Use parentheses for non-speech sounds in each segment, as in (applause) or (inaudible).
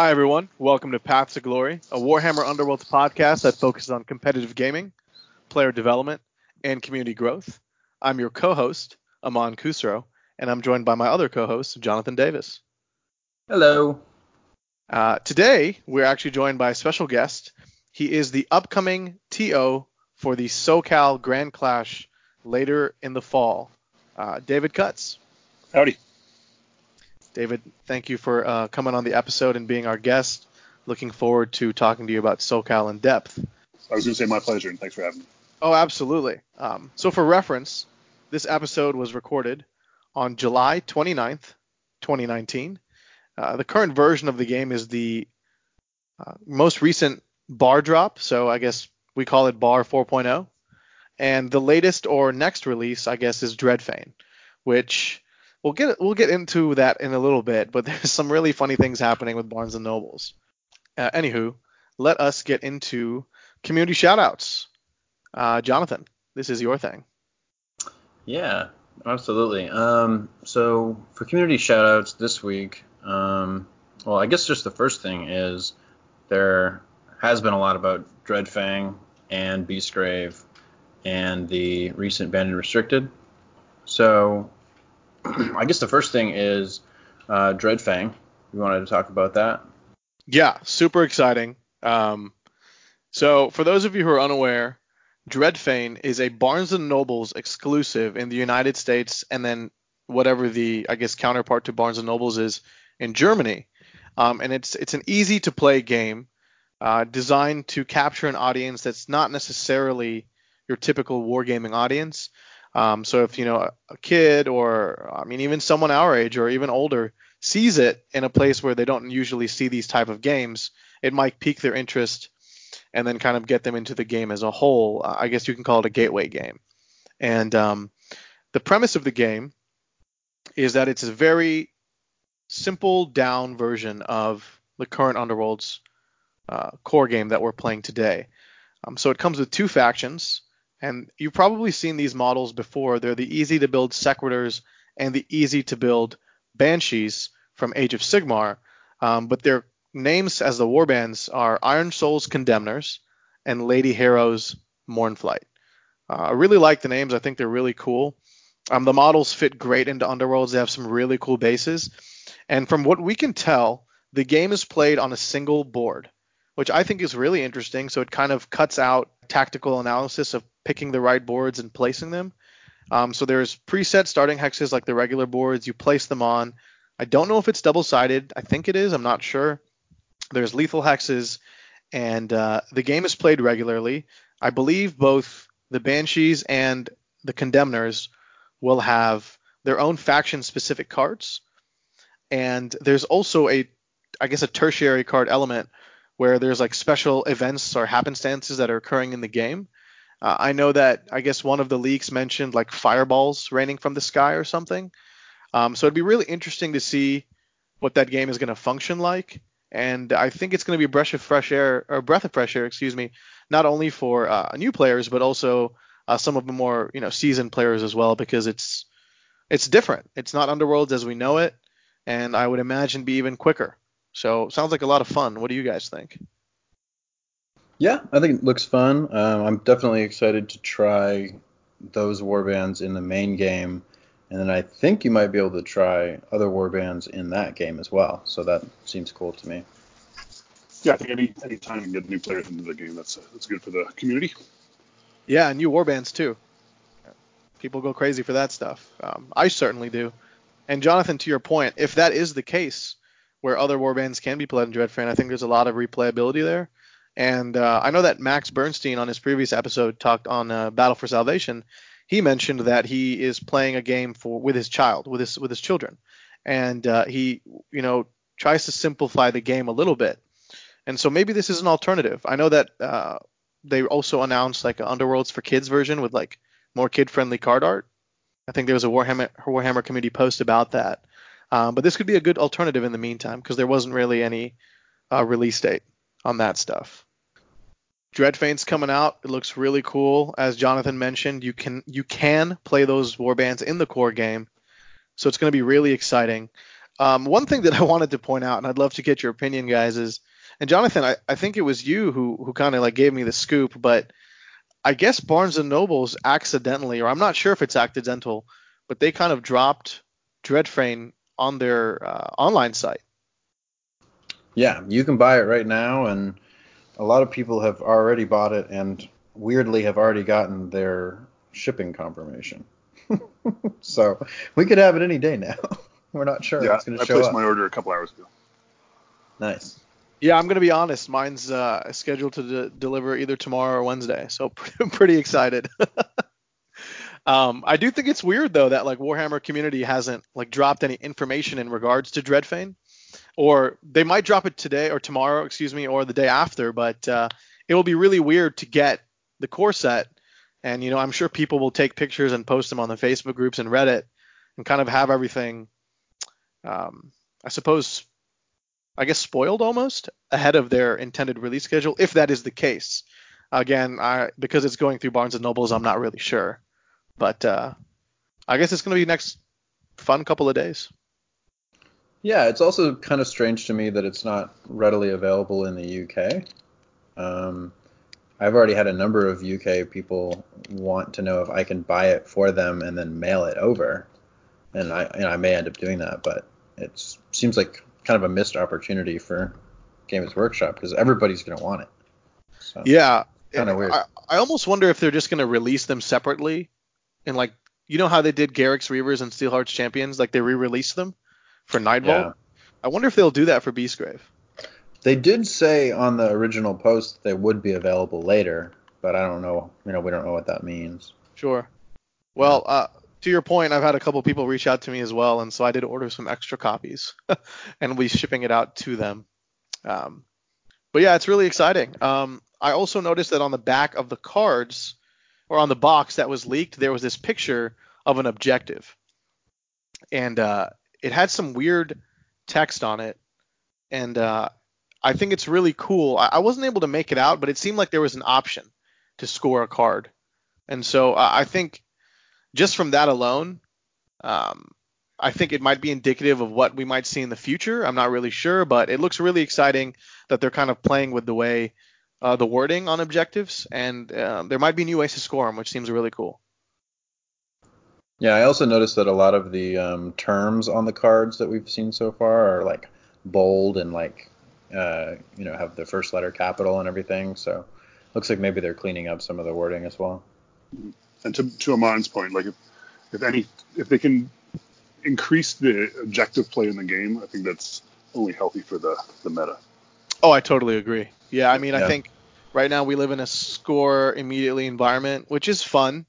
Hi, everyone. Welcome to Paths to Glory, a Warhammer Underworlds podcast that focuses on competitive gaming, player development, and community growth. I'm your co host, Aman Khusro, and I'm joined by my other co host, Jonathan Davis. Hello. Uh, today, we're actually joined by a special guest. He is the upcoming TO for the SoCal Grand Clash later in the fall, uh, David Cutts. Howdy. David, thank you for uh, coming on the episode and being our guest. Looking forward to talking to you about SoCal in depth. I was going to say my pleasure, and thanks for having me. Oh, absolutely. Um, so, for reference, this episode was recorded on July 29th, 2019. Uh, the current version of the game is the uh, most recent bar drop, so I guess we call it bar 4.0. And the latest or next release, I guess, is Dreadfane, which we'll get we'll get into that in a little bit. But (laughs) there's some really funny things happening with Barnes and Nobles. Uh, anywho, let us get into community shoutouts. Uh, Jonathan, this is your thing. Yeah, absolutely. Um, so for community shoutouts this week, um, well, I guess just the first thing is there has been a lot about Dreadfane and Beastgrave and the recent Banned and Restricted. So I guess the first thing is uh, Dreadfane. You wanted to talk about that? Yeah, super exciting. Um, so for those of you who are unaware, Dreadfane is a Barnes and Nobles exclusive in the United States, and then whatever the I guess counterpart to Barnes and Nobles is in Germany. Um, and it's it's an easy to play game uh, designed to capture an audience that's not necessarily your typical wargaming audience. Um, so if you know a, kid or I mean even someone our age or even older sees it in a place where they don't usually see these type of games, it might pique their interest and then kind of get them into the game as a whole. I guess you can call it a gateway game. And um, the premise of the game is that it's a very simple down version of the current Underworlds uh, core game that we're playing today. Um, so it comes with two factions, and you've probably seen these models before. They're the easy to build Sequitors and the easy to build Banshees from Age of Sigmar, um, but their names as the warbands are Ironsoul's Condemners and Lady Harrow's Mournflight. Uh, I really like the names. I think they're really cool. Um, the models fit great into Underworlds. They have some really cool bases. And from what we can tell, the game is played on a single board, which I think is really interesting. So it kind of cuts out tactical analysis of picking the right boards and placing them. Um, so there's preset starting hexes like the regular boards. You place them on. I don't know if it's double sided. I think it is. I'm not sure. There's lethal hexes, and uh, the game is played regularly. I believe both the Banshees and the Condemners will have their own faction specific cards. And there's also a, I guess, a tertiary card element where there's like special events or happenstances that are occurring in the game. Uh, I know that I guess one of the leaks mentioned like fireballs raining from the sky or something. Um, so it'd be really interesting to see what that game is going to function like. And I think it's going to be a breath of fresh air, or breath of fresh air, excuse me, not only for uh, new players but also uh, some of the more you know seasoned players as well because it's it's different. It's not Underworlds as we know it, and I would imagine be even quicker. So sounds like a lot of fun. What do you guys think? Yeah, I think it looks fun. Um, I'm definitely excited to try those warbands in the main game, and then I think you might be able to try other warbands in that game as well. So that seems cool to me. Yeah, I think any any time you can get new players into the game, that's that's good for the community. Yeah, and new warbands too. People go crazy for that stuff. Um, I certainly do. And Jonathan, to your point, if that is the case, where other warbands can be played in Dreadfane, I think there's a lot of replayability there. And uh, I know that Max Bernstein on his previous episode talked on uh, Battle for Salvation. He mentioned that he is playing a game for with his child, with his with his children, and uh, he you know tries to simplify the game a little bit. And so maybe this is an alternative. I know that uh, they also announced like an Underworlds for Kids version with like more kid-friendly card art. I think there was a Warhammer Warhammer community post about that. Um, but this could be a good alternative in the meantime because there wasn't really any uh, release date on that stuff. Dreadfane's coming out. It looks really cool. As Jonathan mentioned, you can you can play those warbands in the core game, so it's going to be really exciting. Um, one thing that (laughs) I wanted to point out, and I'd love to get your opinion, guys, is and Jonathan, I, I think it was you who who kind of like gave me the scoop, but I guess Barnes and Nobles accidentally, or I'm not sure if it's accidental, but they kind of dropped Dreadfane on their uh, online site. Yeah, you can buy it right now, and a lot of people have already bought it, and weirdly have already gotten their shipping confirmation. (laughs) so we could have it any day now. (laughs) We're not sure Yeah, it's going I to show placed up. my order a couple hours ago. Nice. Yeah, I'm gonna be honest. Mine's uh, scheduled to de- deliver either tomorrow or Wednesday, so (laughs) I'm pretty excited. um, I do think it's weird though that like Warhammer community hasn't like dropped any information in regards to Dreadfane, or they might drop it today or tomorrow, excuse me, or the day after. But uh, it will be really weird to get the core set, and you know I'm sure people will take pictures and post them on the Facebook groups and Reddit, and kind of have everything. Um, I suppose I guess spoiled almost ahead of their intended release schedule, if that is the case. Again, I because it's going through Barnes and Nobles, I'm not really sure, but uh, I guess it's going to be next fun couple of days. Yeah, it's also kind of strange to me that it's not readily available in the UK. Um, I've already had a number of UK people want to know if I can buy it for them and then mail it over, and I and I may end up doing that, but it seems like kind of a missed opportunity for Games Workshop because everybody's going to want it. So, Yeah, Kinda weird. I, I almost wonder if they're just going to release them separately, and like you know how they did Garrek's Reavers and Steelheart's Champions, like they re-released them for Nightvault. Yeah. I wonder if they'll do that for Beastgrave. They did say on the original post they would be available later, but I don't know. You know, we don't know what that means. Sure. Well, uh, to your point, I've had a couple people reach out to me as well, and so I did order some extra copies, (laughs) and we'll be shipping it out to them. Um, but yeah, it's really exciting. Um, I also noticed that on the back of the cards, or on the box that was leaked, there was this picture of an objective, and uh, it had some weird text on it, and uh, I think it's really cool. I, I wasn't able to make it out, but it seemed like there was an option to score a card, and so uh, I think just from that alone, um, I think it might be indicative of what we might see in the future. I'm not really sure, but it looks really exciting that they're kind of playing with the way uh, the wording on objectives, and uh, there might be new ways to score them, which seems really cool. Yeah, I also noticed that a lot of the um, terms on the cards that we've seen so far are like bold and like uh, you know have the first letter capital and everything. So looks like maybe they're cleaning up some of the wording as well. And to to Aman's point, like if if any if they can increase the objective play in the game, I think that's only healthy for the the meta. Oh, I totally agree. Yeah, I mean, I think right now we live in a score immediately environment, which is fun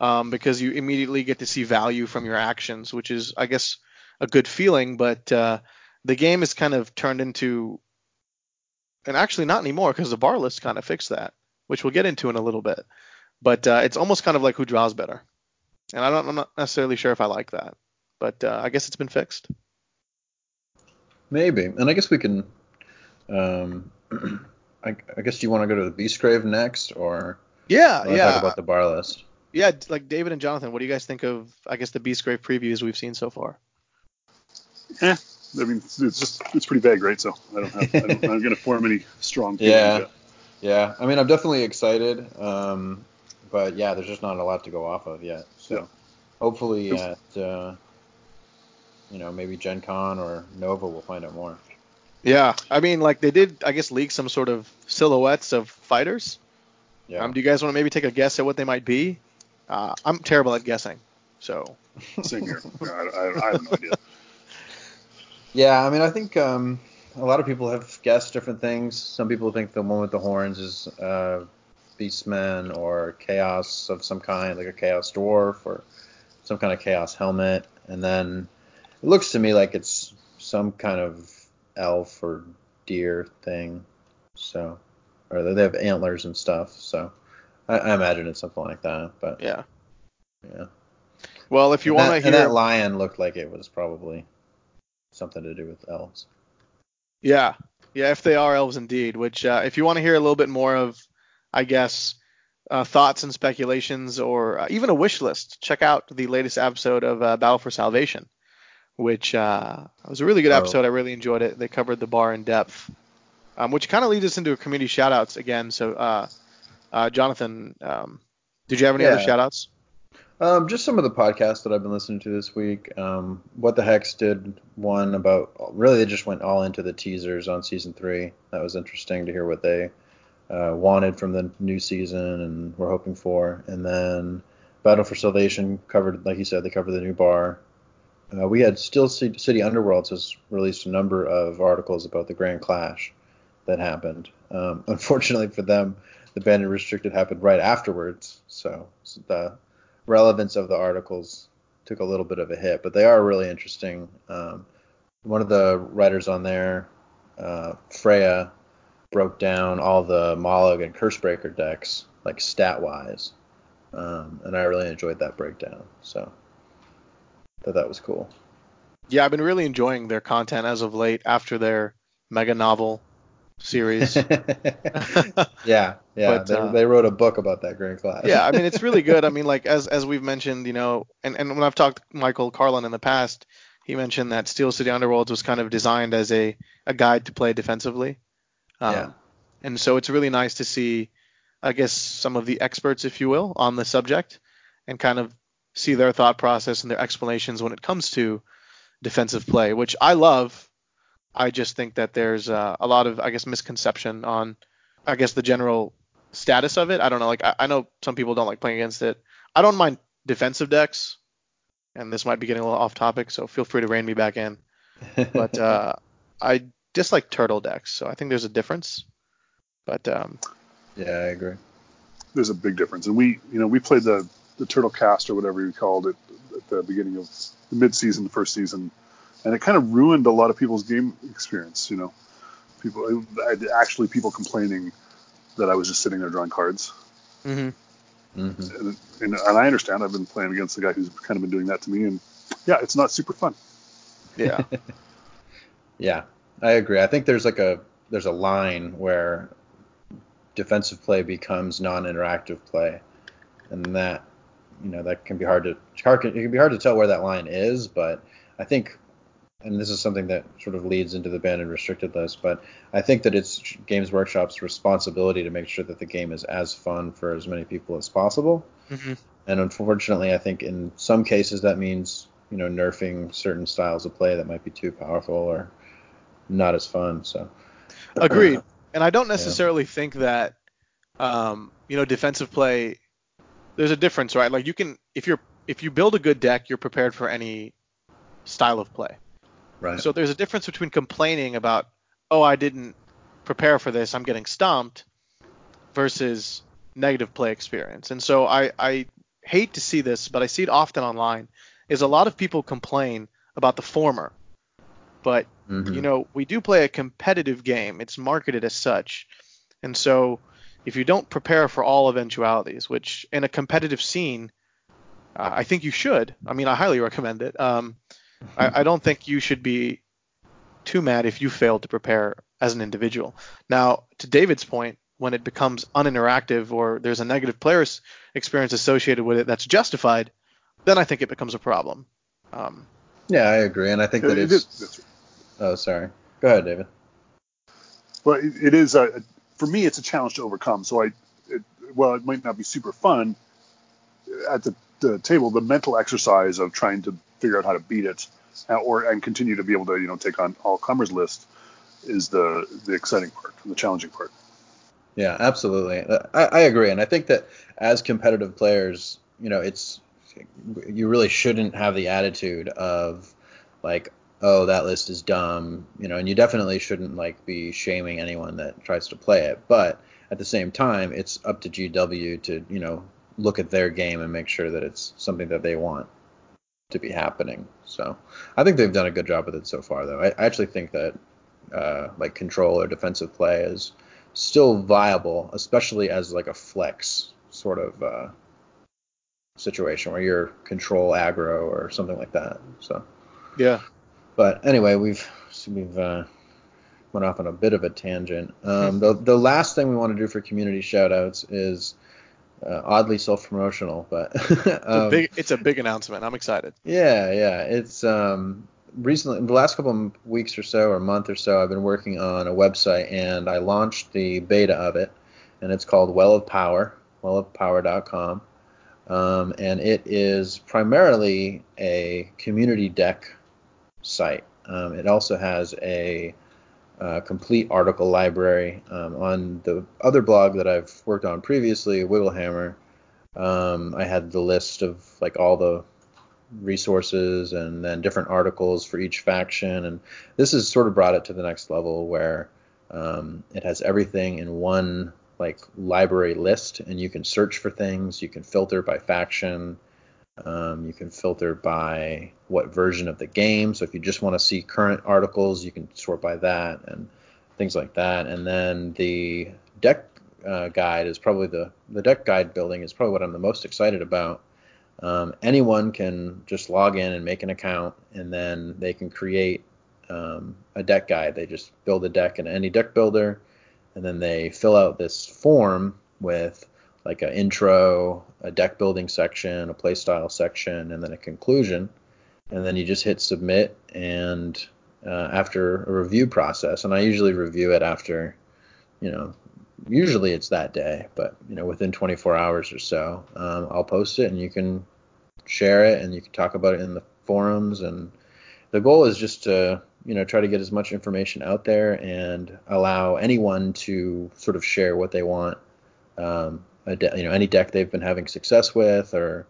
um, because you immediately get to see value from your actions, which is, I guess, a good feeling. But uh, the game is kind of turned into, and actually not anymore because the bar list kind of fixed that, which we'll get into in a little bit. But uh, it's almost kind of like who draws better, and I don't, I'm not necessarily sure if I like that, but uh, I guess it's been fixed. Maybe, and I guess we can. Um, (clears throat) I, I guess you want to go to the Beastgrave next, or Yeah, yeah. talk about the bar list. Yeah, like David and Jonathan, what do you guys think of, I guess, the Beastgrave previews we've seen so far? Yeah, I mean, it's, it's just it's pretty vague, right? So I don't have I don't, I'm gonna form any strong (laughs) Yeah. yet. Yeah, I mean, I'm definitely excited, um, but yeah, there's just not a lot to go off of yet. So Yeah. hopefully It's- at uh, you know maybe Gen Con or Nova we'll find out more. Yeah, I mean, like they did, I guess, leak some sort of silhouettes of fighters. Yeah. Um, do you guys want to maybe take a guess at what they might be? Uh, I'm terrible at guessing, so (laughs) Same here. Yeah, I, I, I have no idea. Yeah, I mean, I think um, a lot of people have guessed different things. Some people think the one with the horns is uh, Beastman or Chaos of some kind, like a Chaos Dwarf or some kind of Chaos helmet. And then it looks to me like it's some kind of elf or deer thing. So, or they have antlers and stuff. So, I, I imagine it's something like that. But yeah. yeah, Well, if you want to and hear, that lion looked like it was probably something to do with elves. yeah, yeah, if they are elves indeed. Which, uh, if you want to hear a little bit more of, I guess, uh, thoughts and speculations, or uh, even a wish list, check out the latest episode of uh, Battle for Salvation, which uh, was a really good Oh. episode. I really enjoyed it. They covered the bar in depth, um, which kind of leads us into a community shoutouts again. So, uh, Jonathan, um, did you have any other Yeah. shoutouts? Um, just some of the podcasts that I've been listening to this week. Um, what the Hex did one about really they just went all into the teasers on season three. That was interesting to hear what they uh, wanted from the new season and were hoping for. And then Battle for Salvation covered, like you said, they covered the new bar. Uh, we had Steel Ci- City Underworlds has released a number of articles about the Grand Clash that happened. Um, (laughs) unfortunately for them, the Banned and Restricted happened right afterwards, so, so the relevance of the articles took a little bit of a hit, but they are really interesting. Um, one of the writers on there, uh, Freya, broke down all the Mollog and Cursebreaker decks, like stat wise, um, and I really enjoyed that breakdown. So, thought that was cool. Yeah, I've been really enjoying their content as of late after their mega novel series. (laughs) yeah, yeah, But, they, uh, they wrote a book about that Grand Clash. yeah, I mean it's really good. I (laughs) mean like as as we've mentioned, you know, and and when I've talked to Michael Carlin in the past, he mentioned that Steel City Underworlds was kind of designed as a a guide to play defensively. Um, Yeah. And so it's really nice to see, I guess, some of the experts, if you will, on the subject, and kind of see their thought process and their explanations when it comes to defensive play, which I love. I just think that there's uh, a lot of, I guess, misconception on, I guess, the general status of it. I don't know. Like, I, I know some people don't like playing against it. I don't mind defensive decks, and this might be getting a little off topic, so feel free to rein me back in. But (laughs) uh, I dislike turtle decks, so I think there's a difference. But um, yeah, I agree. There's a big difference, and we, you know, we played the the Turtle Cast or whatever you called it at the beginning of the mid-season, the first season, and it kind of ruined a lot of people's game experience. You know, people I- actually people complaining that I was just sitting there drawing cards, mhm. hmm and, and, and I understand. I've been playing against the guy who's kind of been doing that to me, and yeah, it's not super fun. yeah, (laughs) Yeah, I agree. I think there's like a there's a line where defensive play becomes non-interactive play, and that you know that can be hard to hard, it can be hard to tell where that line is. But I think, and this is something that sort of leads into the banned and restricted list. But I think that it's Games Workshop's responsibility to make sure that the game is as fun for as many people as possible. hmm And unfortunately, I think in some cases that means you know nerfing certain styles of play that might be too powerful or not as fun. So (clears throat) agreed. And I don't necessarily think that, um, you know, defensive play. There's a difference, right? Like you can, if you're, if you build a good deck, you're prepared for any style of play. Right. So there's a difference between complaining about, oh, I didn't prepare for this, I'm getting stomped, versus negative play experience. And so I, I hate to see this, but I see it often online, is a lot of people complain about the former. But, Mhm. you know, we do play a competitive game. It's marketed as such. And so if you don't prepare for all eventualities, which in a competitive scene, uh, I think you should. I mean, I highly recommend it. Um, I, I don't think you should be too mad if you fail to prepare as an individual. Now, to David's point, when it becomes uninteractive or there's a negative player experience associated with it that's justified, then I think it becomes a problem. Um, yeah, I agree, and I think that It- it it's. is- that's- Oh, sorry. Go ahead, David. Well, it, it is a, for me, it's a challenge to overcome. So I, it, well, it might not be super fun at the, the table. The mental exercise of trying to figure out how to beat it, uh, or and continue to be able to, you know, take on all comers list, is the the exciting part, the challenging part. Yeah, absolutely. Uh, I, I agree, and I think that as competitive players, you know, it's you really shouldn't have the attitude of like, oh, that list is dumb, you know, and you definitely shouldn't like be shaming anyone that tries to play it. But at the same time, it's up to GW to, you know, look at their game and make sure that it's something that they want to be happening. So I think they've done a good job with it so far, though. I, I actually think that uh, like control or defensive play is still viable, especially as like a flex sort of uh, situation where you're control aggro or something like that. So, yeah. but anyway, we've we've uh, went off on a bit of a tangent. Um, the the last thing we want to do for community shoutouts is uh, oddly self promotional, but (laughs) It's, a um, big, it's a big announcement. I'm excited. yeah, yeah. It's um recently, in the last couple of weeks or so, or month or so, I've been working on a website, and I launched the beta of it, and it's called Well of Power, wellofpower.com, um, and it is primarily a community deck site. Um, it also has a complete article library um, on the other blog that I've worked on previously, Wigglehammer. Um, I had the list of like all the resources and then different articles for each faction. And this has sort of brought it to the next level where um, it has everything in one like library list, and you can search for things. You can filter by faction. Um, you can filter by what version of the game. So if you just want to see current articles, you can sort by that and things like that. And then the deck uh, guide is probably the the deck guide building is probably what I'm the most excited about um, anyone can just log in and make an account, and then they can create um, a deck guide. They just build a deck in any deck builder, and then they fill out this form with like an intro, a deck building section, a playstyle section, and then a conclusion. And then you just hit submit, and uh, after a review process, and I usually review it after, you know, usually it's that day, but you know within 24 hours or so, um, I'll post it and you can share it and you can talk about it in the forums. And the goal is just to you know try to get as much information out there and allow anyone to sort of share what they want. Um, de- you know any deck they've been having success with or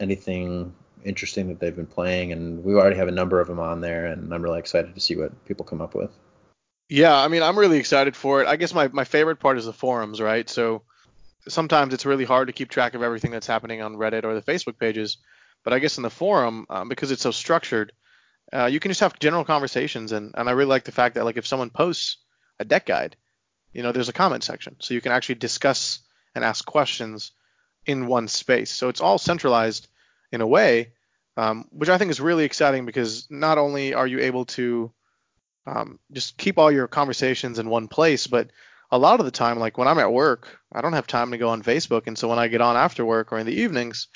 anything interesting that they've been playing and we already have a number of them on there and I'm really excited to see what people come up with. Yeah, I mean, I'm really excited for it. I guess my, my favorite part is the forums, right? So sometimes it's really hard to keep track of everything that's happening on Reddit or the Facebook pages. But I guess in the forum, um, because it's so structured, uh, you can just have general conversations. And, and I really like the fact that like if someone posts a deck guide, you know, there's a comment section, so you can actually discuss and ask questions in one space. So it's all centralized in a way, um, which I think is really exciting because not only are you able to um, just keep all your conversations in one place. But a lot of the time, like when I'm at work, I don't have time to go on Facebook, and so when I get on after work or in the evenings,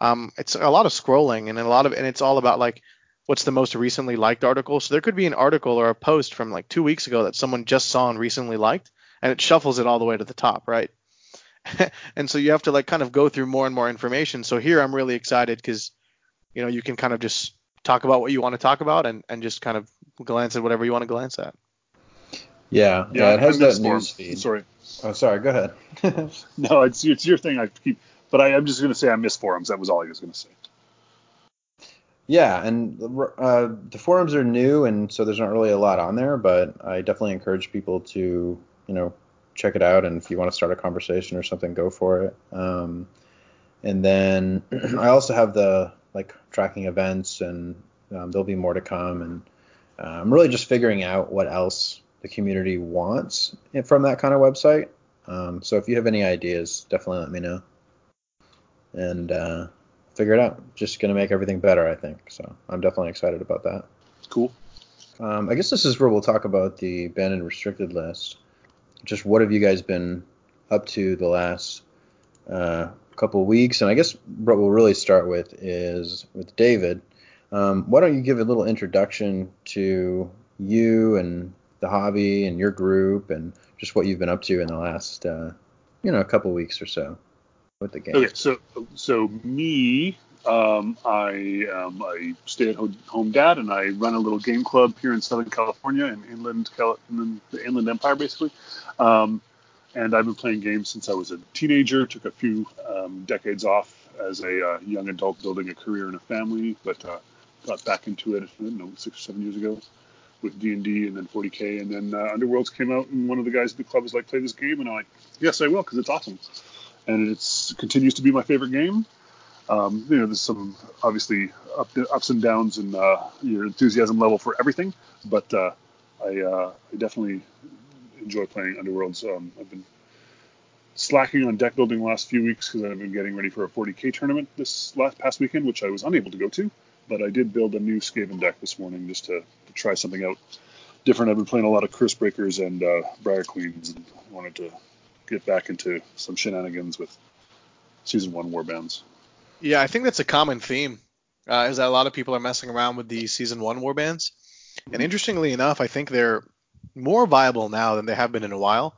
um, it's a lot of scrolling and a lot of, and it's all about like what's the most recently liked article. So there could be an article or a post from like two weeks ago that someone just saw and recently liked, and it shuffles it all the way to the top, right? (laughs) and so you have to like kind of go through more and more information. So here I'm really excited because you know you can kind of just talk about what you want to talk about and, and just kind of glance at whatever you want to glance at. Yeah, yeah, yeah it has that news feed. Sorry. Oh, sorry. Go ahead. (laughs) no, it's it's your thing. I keep, but I, am just going to say I miss forums. That was all I was going to say. Yeah, and uh, the forums are new, and so there's not really a lot on there. But I definitely encourage people to, you know, check it out. And if you want to start a conversation or something, go for it. Um, and then (clears throat) I also have the like tracking events, and um, there'll be more to come. And uh, I'm really just figuring out what else the community wants from that kind of website. Um, so if you have any ideas, definitely let me know, and uh, figure it out. Just gonna make everything better, I think. So I'm definitely excited about that. Cool. Um, I guess this is where we'll talk about the banned and restricted list. Just what have you guys been up to the last uh, couple weeks? And I guess what we'll really start with is with David. Um, why don't you give a little introduction to you and the hobby and your group and just what you've been up to in the last, uh, you know, a couple weeks or so with the game? Okay, so so me, um, I am a stay-at-home dad, and I run a little game club here in Southern California, in inland, in the Inland Empire, basically. Um, and I've been playing games since I was a teenager. Took a few um, decades off as a uh, young adult, building a career and a family, but uh, got back into it, know, six or seven years ago with D and D, and then 40k, and then uh, Underworlds came out, and one of the guys at the club was like, "Play this game," and I'm like, "Yes, I will," because it's awesome, and it continues to be my favorite game. Um, you know, there's some obviously up, ups and downs in uh, your enthusiasm level for everything, but uh, I, uh, I, definitely enjoy playing Underworlds. Um, I've been slacking on deck building the last few weeks because I've been getting ready for a 40k tournament this last past weekend, which I was unable to go to but I did build a new Skaven deck this morning just to, to try something out different. I've been playing a lot of Cursebreakers and uh, Briar Queens, and wanted to get back into some shenanigans with Season One Warbands. Yeah, I think that's a common theme uh, is that a lot of people are messing around with the season one warbands, and interestingly enough, I think they're more viable now than they have been in a while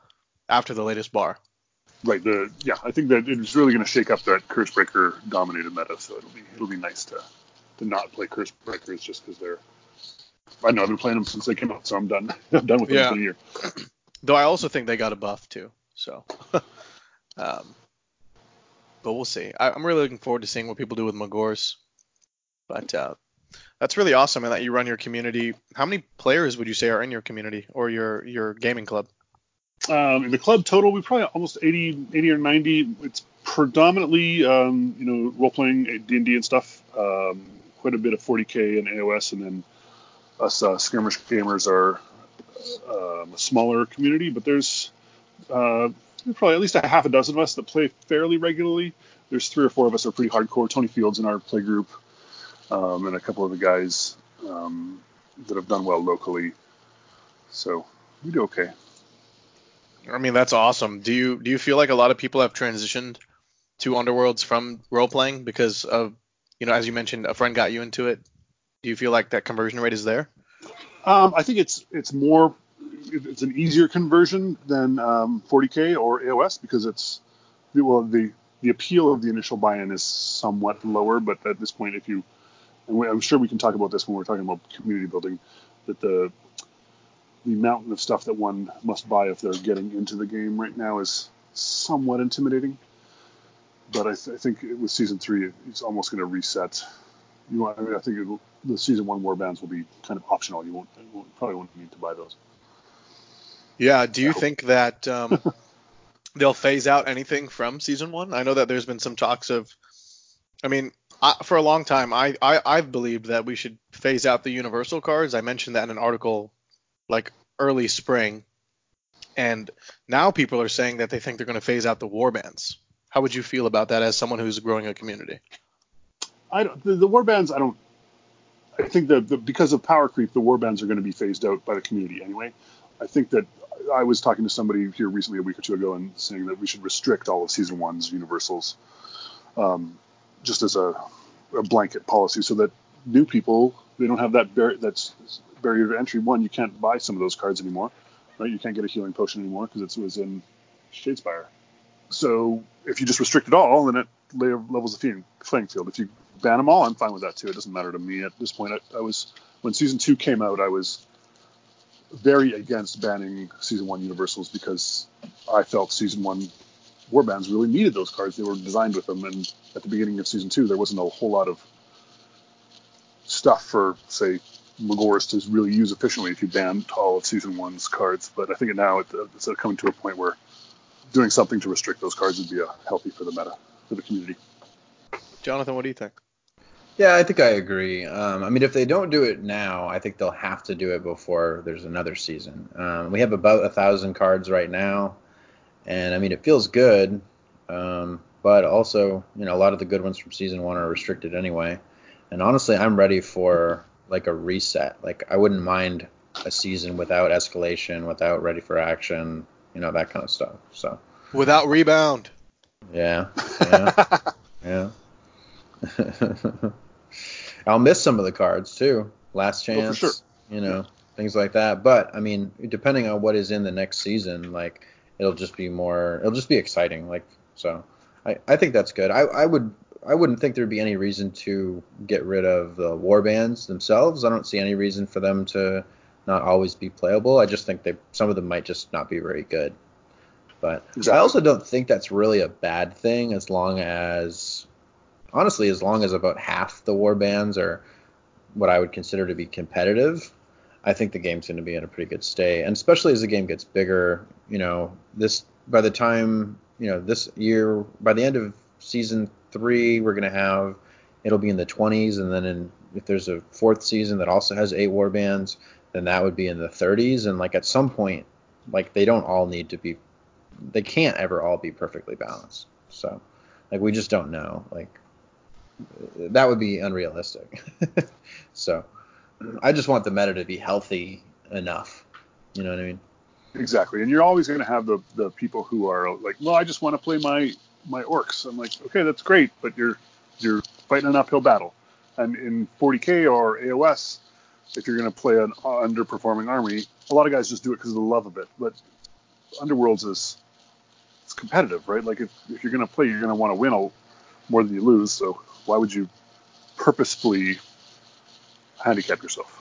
after the latest bar. Right. The yeah, I think that it's really going to shake up that cursebreaker dominated meta. So it'll be it'll be nice to to not play cursebreakers just because they're. I know I've been playing them since they came out, so I'm done. (laughs) I'm done with them Yeah. for the year. Though I also think they got a buff too. So, (laughs) um, but we'll see. I, I'm really looking forward to seeing what people do with Magore's. But uh, that's really awesome, and that you run your community. How many players would you say are in your community or your your gaming club? Um, in the club total, we probably almost 80, 80 or 90. It's predominantly, um, you know, role playing D&D and stuff. Um, quite a bit of 40k and AOS, and then us uh, skirmish gamers are um, a smaller community. But there's uh, probably at least a half a dozen of us that play fairly regularly. There's three or four of us are pretty hardcore. Tony Fields in our play group, um, and a couple of the guys um, that have done well locally. So we do okay. I mean, that's awesome. Do you do you feel like a lot of people have transitioned to Underworlds from role playing because of you know, as you mentioned, a friend got you into it? Do you feel like that conversion rate is there? Um, I think it's it's more it's an easier conversion than um, 40k or AOS because it's well the the appeal of the initial buy-in is somewhat lower, but at this point, if you and I'm sure we can talk about this when we're talking about community building, that the the mountain of stuff that one must buy if they're getting into the game right now is somewhat intimidating. But I, th- I think with season three, it's almost going to reset. You want, I, mean, I think the season one warbands will be kind of optional. You won't, won't probably won't need to buy those. Yeah. Do you think that um, (laughs) they'll phase out anything from season one? I know that there's been some talks of. I mean, I, for a long time, I, I I've believed that we should phase out the universal cards. I mentioned that in an article like early spring, and now people are saying that they think they're going to phase out the warbands. How would you feel about that as someone who's growing a community? I don't, the, the warbands. I don't. I think that the, because of power creep, the warbands are going to be phased out by the community anyway. I think that I was talking to somebody here recently, a week or two ago, and saying that we should restrict all of season one's universals, um, just as a, a blanket policy, so that new people they don't have that bar- that's barrier to entry. One, you can't buy some of those cards anymore, right? You can't get a healing potion anymore because it was in Shadespire. So if you just restrict it all, then it levels the playing- field. If you ban them all, I'm fine with that too. It doesn't matter to me at this point. I, I was when season two came out, I was very against banning season one universals because I felt season one warbands really needed those cards. They were designed with them, and at the beginning of season two, there wasn't a whole lot of stuff for say Magore's to really use efficiently if you banned all of season one's cards. But I think now it- it's coming to a point where doing something to restrict those cards would be healthy for the meta for the community. Jonathan, what do you think? Yeah, I think I agree. Um, I mean, if they don't do it now, I think they'll have to do it before there's another season. Um, we have about a thousand cards right now, and I mean, it feels good, um, but also, you know, a lot of the good ones from season one are restricted anyway. And honestly, I'm ready for like a reset. Like, I wouldn't mind a season without escalation, without ready for action, you know, that kind of stuff. So, Without rebound. yeah, (laughs) yeah, yeah. (laughs) I'll miss some of the cards too. Last Oh, chance, sure. you know, things like that. But I mean, depending on what is in the next season, like it'll just be more, it'll just be exciting. Like so, I, I think that's good. I, I would I wouldn't think there'd be any reason to get rid of the war bands themselves. I don't see any reason for them to not always be playable. I just think they some of them might just not be very good. But Exactly. I also don't think that's really a bad thing as long as honestly as long as about half the war bands are what I would consider to be competitive. I think the game's going to be in a pretty good state, and especially as the game gets bigger. You know, this by the time you know this year, by the end of season three, we're going to have it'll be in the 20s, and then in, if there's a fourth season that also has eight war bands, then that would be in the 30s, and like at some point, like they don't all need to be, they can't ever all be perfectly balanced. So, like we just don't know. Like that would be unrealistic. (laughs) so, I just want the meta to be healthy enough. You know what I mean? Exactly, and you're always going to have the the people who are like, well, I just want to play my my orcs. I'm like, okay, that's great, but you're you're fighting an uphill battle. And in 40k or AOS, if you're going to play an underperforming army, a lot of guys just do it because of the love of it. But Underworlds is it's competitive, right? Like if, if you're going to play, you're going to want to win more than you lose. So why would you purposefully handicap yourself?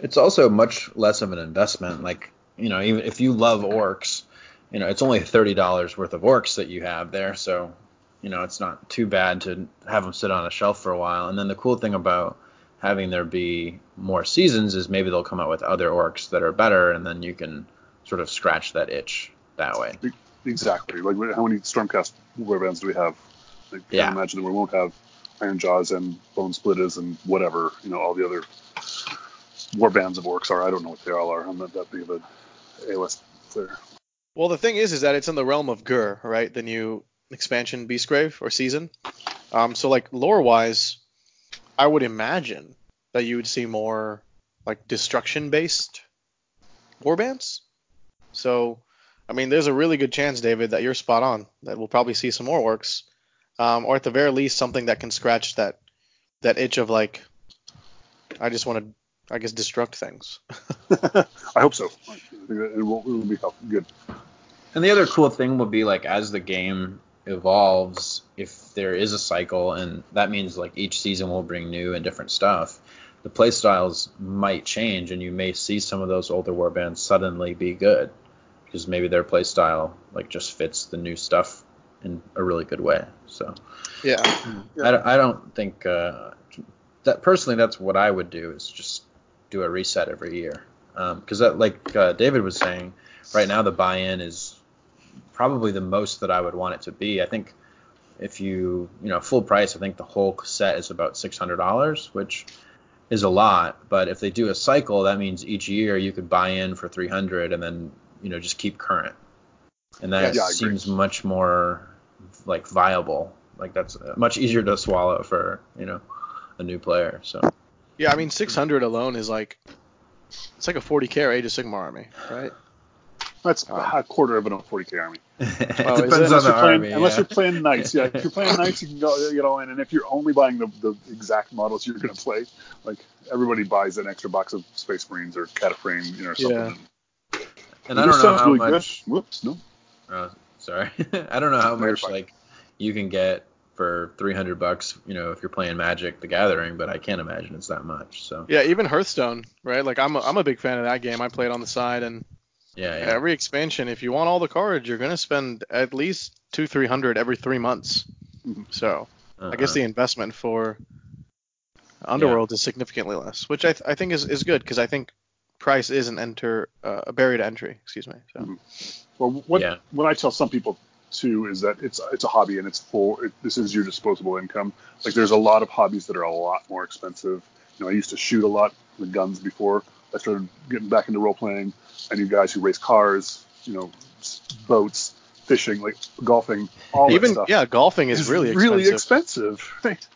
It's also much less of an investment. Like you know, even if you love orcs, you know, it's only thirty dollars worth of orcs that you have there. So you know, it's not too bad to have them sit on a shelf for a while. And then the cool thing about having there be more seasons is maybe they'll come out with other orcs that are better, and then you can sort of scratch that itch that way. Exactly. Like how many Stormcast warbands do we have? I can't Yeah. imagine that we won't have Ironjawz and Bonesplitterz and whatever, you know, all the other warbands of orcs are. I don't know what they all are. I'm not that big of an AOS player. Well, the thing is, is that it's in the realm of Ghur, right? The new expansion, Beastgrave or season. Um, so like lore-wise, I would imagine that you would see more like destruction-based warbands. So, I mean, there's a really good chance, David, that you're spot on. That we'll probably see some more orcs, um, or at the very least, something that can scratch that that itch of like, I just want to, I guess, destruct things. (laughs) (laughs) I hope so. I it will, it will be help- good. And the other cool thing will be like as the game evolves, if there is a cycle, and that means like each season will bring new and different stuff, the playstyles might change, and you may see some of those older warbands suddenly be good because maybe their playstyle like just fits the new stuff in a really good way. So Yeah. Yeah. I, don't- I don't think uh, that personally that's what I would do is just do a reset every year because that like uh, David was saying, right now the buy-in is probably the most that I would want it to be. I think if you you know full price, I think the whole set is about six hundred dollars, which is a lot. But if they do a cycle, that means each year you could buy in for three hundred and then you know just keep current, and that Yeah, agree. seems much more like viable. Like that's uh, much easier to swallow for you know a new player. So Yeah, I mean 600 alone is like it's like a 40k or Age of Sigmar army, right? That's Um, a quarter of an 40k army. (laughs) it is it? depends on Unless, the you're playing, army. unless yeah. you're playing knights, yeah. If you're playing (laughs) knights, you can go get all in. And if you're only buying the, the exact models you're going to play, like everybody buys an extra box of Space Marines or Cataframe, you know, or something. Yeah. and I don't know how really much. Good. Whoops, no. Oh, sorry. (laughs) I don't know how much like you can get for 300 bucks, you know, if you're playing Magic the Gathering, but I can't imagine it's that much. So Yeah, even Hearthstone, right? Like I'm a, I'm a big fan of that game. I play it on the side, and yeah, yeah. every expansion, if you want all the cards, you're gonna spend at least two three hundred every three months. So I guess Uh-uh. the investment for Underworld is significantly less, which I, th- I think is, is good because I think price is an enter uh, a barrier to entry. Excuse me. So. Well, what Yeah. what I tell some people too is that it's it's a hobby and it's for it, this is your disposable income. Like there's a lot of hobbies that are a lot more expensive. You know, I used to shoot a lot with guns before I started getting back into role playing. I knew guys who race cars, you know, boats, fishing, like golfing, all that Even stuff. yeah, golfing is It's really expensive. really expensive, (laughs) right?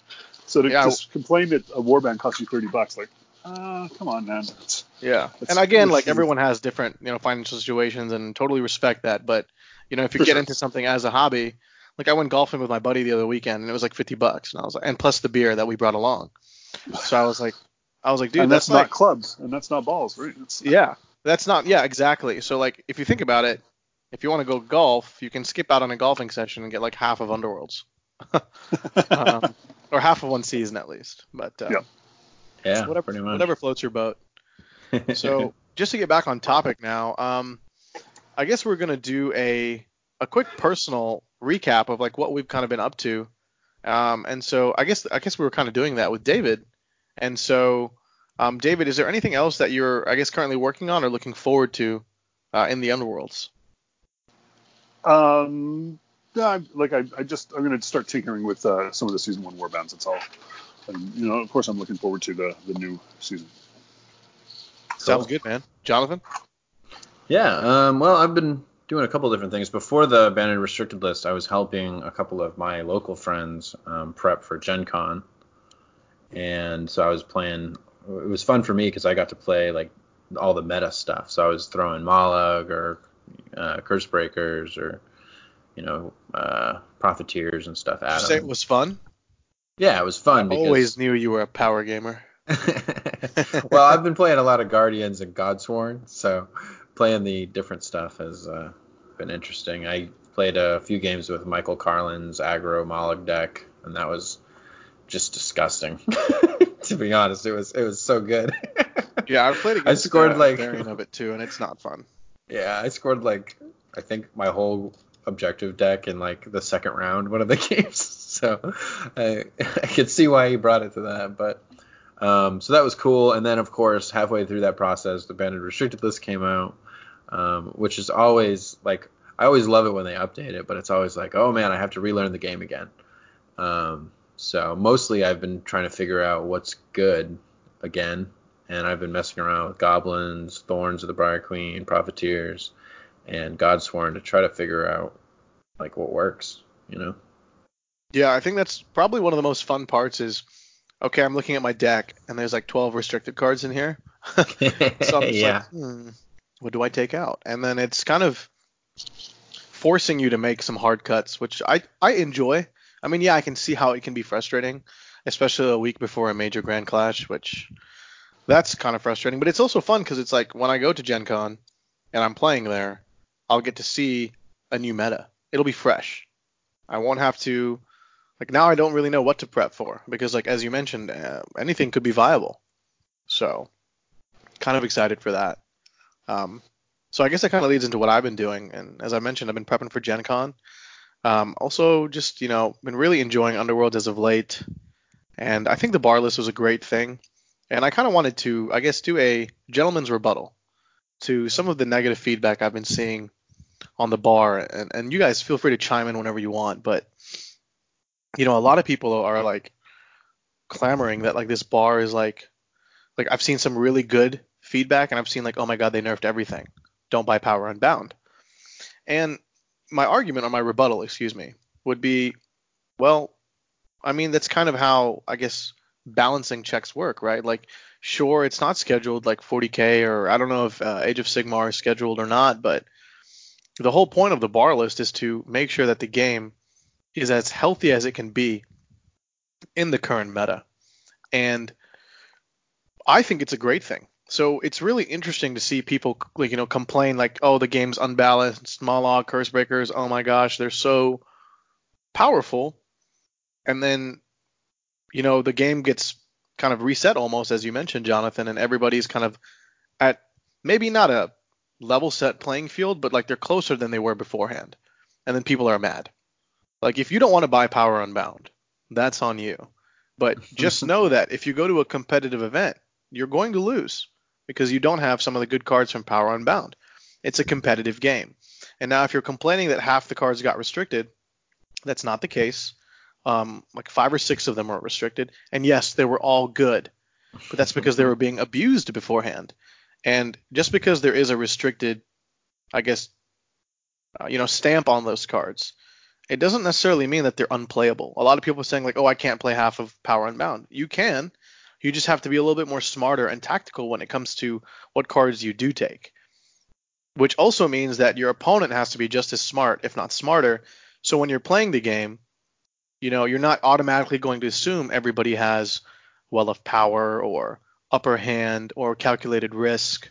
So to Yeah, I- just complain that a warband costs you thirty bucks, like, uh, come on, man. It's- Yeah, It's- and again, like everyone has different, you know, financial situations, and totally respect that. But you know, if you get sure. into something as a hobby, like I went golfing with my buddy the other weekend, and it was like fifty bucks, and I was like, and plus the beer that we brought along. So I was like, I was like, dude, and that's, that's, not like, clubs, and that's not balls, right? Yeah, that's not, yeah, exactly. So like, if you think about it, if you want to go golf, you can skip out on a golfing session and get like half of Underworlds, (laughs) um, or half of one season at least. But uh, Yeah. Yeah, whatever, pretty much. whatever floats your boat. (laughs) So just to get back on topic now, um, I guess we're gonna do a a quick personal recap of like what we've kind of been up to. Um, and so I guess I guess we were kind of doing that with David. And so, um, David, is there anything else that you're I guess currently working on or looking forward to uh, in the Underworlds? Um, yeah, I'm- like I, I just I'm gonna start tinkering with uh, some of the season one warbands. That's all. And you know, of course, I'm looking forward to the the new season. Sounds good, man. Jonathan. Yeah, um, well, I've been doing a couple different things. Before the banned and restricted list, I was helping a couple of my local friends um, prep for Gen Con. And so I was playing, it was fun for me because I got to play like all the meta stuff. So I was throwing Mollog or uh, Cursebreakers or, you know, uh, Profiteers and stuff Did at you say it was fun? Yeah, it was fun. I because... always knew you were a power gamer. (laughs) (laughs) well, I've been playing a lot of Guardians and Godsworn, so playing the different stuff has uh, been interesting. I played a few games with Michael Carlin's aggro Mollog deck, and that was just disgusting. (laughs) to be honest, it was it was so good. yeah, I played against I scored uh, like variant of it too, and it's not fun. Yeah, I scored like I think my whole objective deck in like the second round one of the (laughs) games. So I I could see why he brought it to that, but um, so that was cool. And then of course halfway through that process, the banned restricted list came out, um, which is always like I always love it when they update it, but it's always like oh man, I have to relearn the game again. Um, so mostly I've been trying to figure out what's good again, and I've been messing around with goblins, thorns of the Briar Queen, profiteers, and Godsworn to try to figure out like what works, you know. Yeah, I think that's probably one of the most fun parts is okay, I'm looking at my deck and there's like 12 restricted cards in here. (laughs) so I'm (laughs) yeah. like, hmm, what do I take out? And then it's kind of forcing you to make some hard cuts, which I I enjoy. I mean, yeah, I can see how it can be frustrating, especially a week before a major Grand Clash, which that's kind of frustrating. But it's also fun because it's like when I go to Gen Con and I'm playing there, I'll get to see a new meta. It'll be fresh. I won't have to like now I don't really know what to prep for because like as you mentioned, uh, anything could be viable. So kind of excited for that. Um, so I guess that kind of leads into what I've been doing, and as I mentioned, I've been prepping for Gen Con. Um, also, just you know, been really enjoying Underworld as of late, and I think the bar list was a great thing. And I kind of wanted to, I guess, do a gentleman's rebuttal to some of the negative feedback I've been seeing on the bar. And, and you guys feel free to chime in whenever you want, but you know, a lot of people are like clamoring that like this bar is like, like I've seen some really good feedback, and I've seen like, oh my god, they nerfed everything. Don't buy Power Unbound. And my argument or my rebuttal, excuse me, would be, well, I mean that's kind of how I guess balancing checks work, right? Like, sure, it's not scheduled like 40k or I don't know if uh, Age of Sigmar is scheduled or not, but the whole point of the bar list is to make sure that the game is as healthy as it can be in the current meta, and I think it's a great thing. So it's really interesting to see people like you know complain like oh the game's unbalanced, Mollog, cursebreakers, oh my gosh, they're so powerful. And then you know the game gets kind of reset almost as you mentioned Jonathan and everybody's kind of at maybe not a level set playing field but like they're closer than they were beforehand. And then people are mad. Like if you don't want to buy Power Unbound, that's on you. But (laughs) just know that if you go to a competitive event, you're going to lose because you don't have some of the good cards from Power Unbound. It's a competitive game. And now, if you're complaining that half the cards got restricted, that's not the case. Um, like five or six of them were restricted, and yes, they were all good, but that's because they were being abused beforehand. And just because there is a restricted, I guess, uh, you know, stamp on those cards, it doesn't necessarily mean that they're unplayable. A lot of people are saying like, "Oh, I can't play half of Power Unbound." You can, you just have to be a little bit more smarter and tactical when it comes to what cards you do take. Which also means that your opponent has to be just as smart, if not smarter. So when you're playing the game, you know, you're not automatically going to assume everybody has well of power or upper hand or calculated risk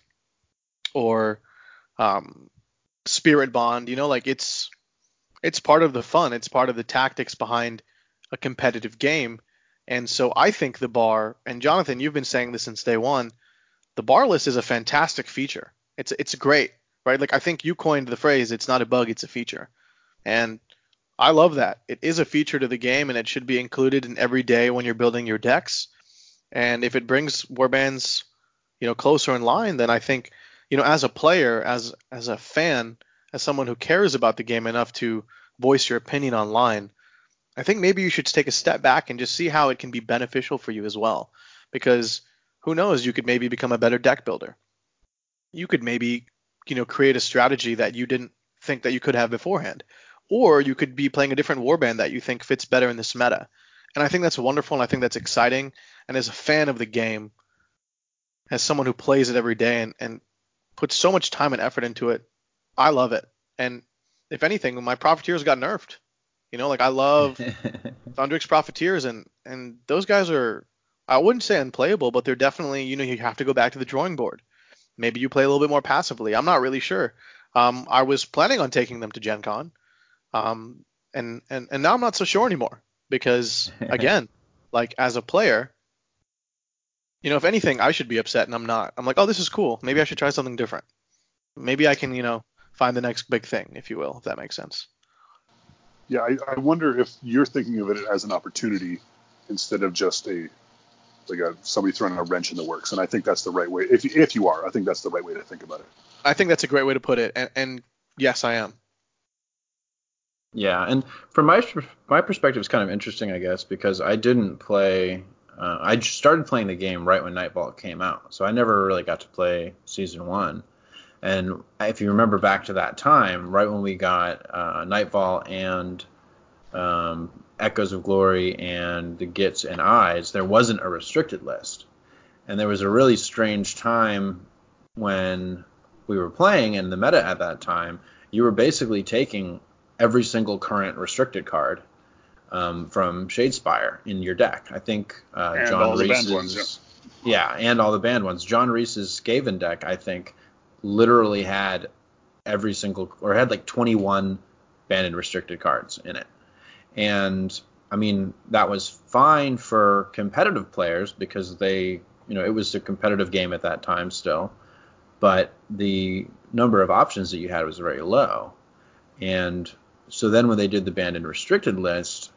or um, spirit bond. You know, like it's it's part of the fun. It's part of the tactics behind a competitive game. And so I think the bar, and Jonathan, you've been saying this since day one, the bar list is a fantastic feature. It's it's great, right? Like I think you coined the phrase, it's not a bug, it's a feature. And I love that. It is a feature to the game and it should be included in every day when you're building your decks. And if it brings warbands, you know, closer in line, then I think, you know, as a player, as as a fan, as someone who cares about the game enough to voice your opinion online, I think maybe you should take a step back and just see how it can be beneficial for you as well. Because who knows, you could maybe become a better deck builder. You could maybe, you know, create a strategy that you didn't think that you could have beforehand. Or you could be playing a different warband that you think fits better in this meta. And I think that's wonderful and I think that's exciting. And as a fan of the game, as someone who plays it every day and, and puts so much time and effort into it, I love it. And if anything, my profiteers got nerfed. You know, like I love (laughs) Thundrik's Profiteers, and and those guys are I wouldn't say unplayable, but they're definitely you know you have to go back to the drawing board. Maybe you play a little bit more passively. I'm not really sure. Um, I was planning on taking them to Gen Con, um, and and and now I'm not so sure anymore because again, (laughs) like as a player, you know, if anything, I should be upset, and I'm not. I'm like, oh, this is cool. Maybe I should try something different. Maybe I can, you know, find the next big thing, if you will, if that makes sense. Yeah, I, I wonder if you're thinking of it as an opportunity instead of just a like a somebody throwing a wrench in the works. And I think that's the right way. If if you are, I think that's the right way to think about it. I think that's a great way to put it, and, and yes, I am. Yeah, and from my my perspective, it's kind of interesting, I guess, because I didn't play. Uh, I started playing the game right when Nightfall came out, so I never really got to play season one. And if you remember back to that time, right when we got uh, Nightfall and um, Echoes of Glory and the Gitz and Eyes, there wasn't a restricted list. And there was a really strange time when we were playing in the meta at that time. You were basically taking every single current restricted card um, from Shadespire in your deck. I think uh, John Reese's, ones, yeah. yeah, and all the banned ones. John Reese's Skaven deck, I think, literally had every single or had like 21 banned and restricted cards in it. And I mean, that was fine for competitive players because they, you know, it was a competitive game at that time still, but the number of options that you had was very low. And so then when they did the banned and restricted list,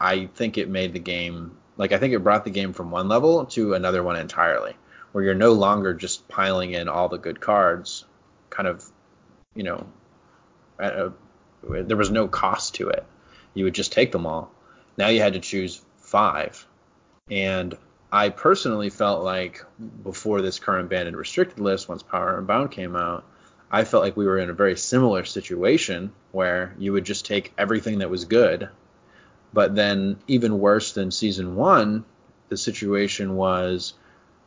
I think it made the game like I think it brought the game from one level to another one entirely, where you're no longer just piling in all the good cards, kind of, you know, a, there was no cost to it you would just take them all. Now you had to choose five. And I personally felt like before this current banned and restricted list, once Power Unbound came out, I felt like we were in a very similar situation where you would just take everything that was good. But then, even worse than season one, the situation was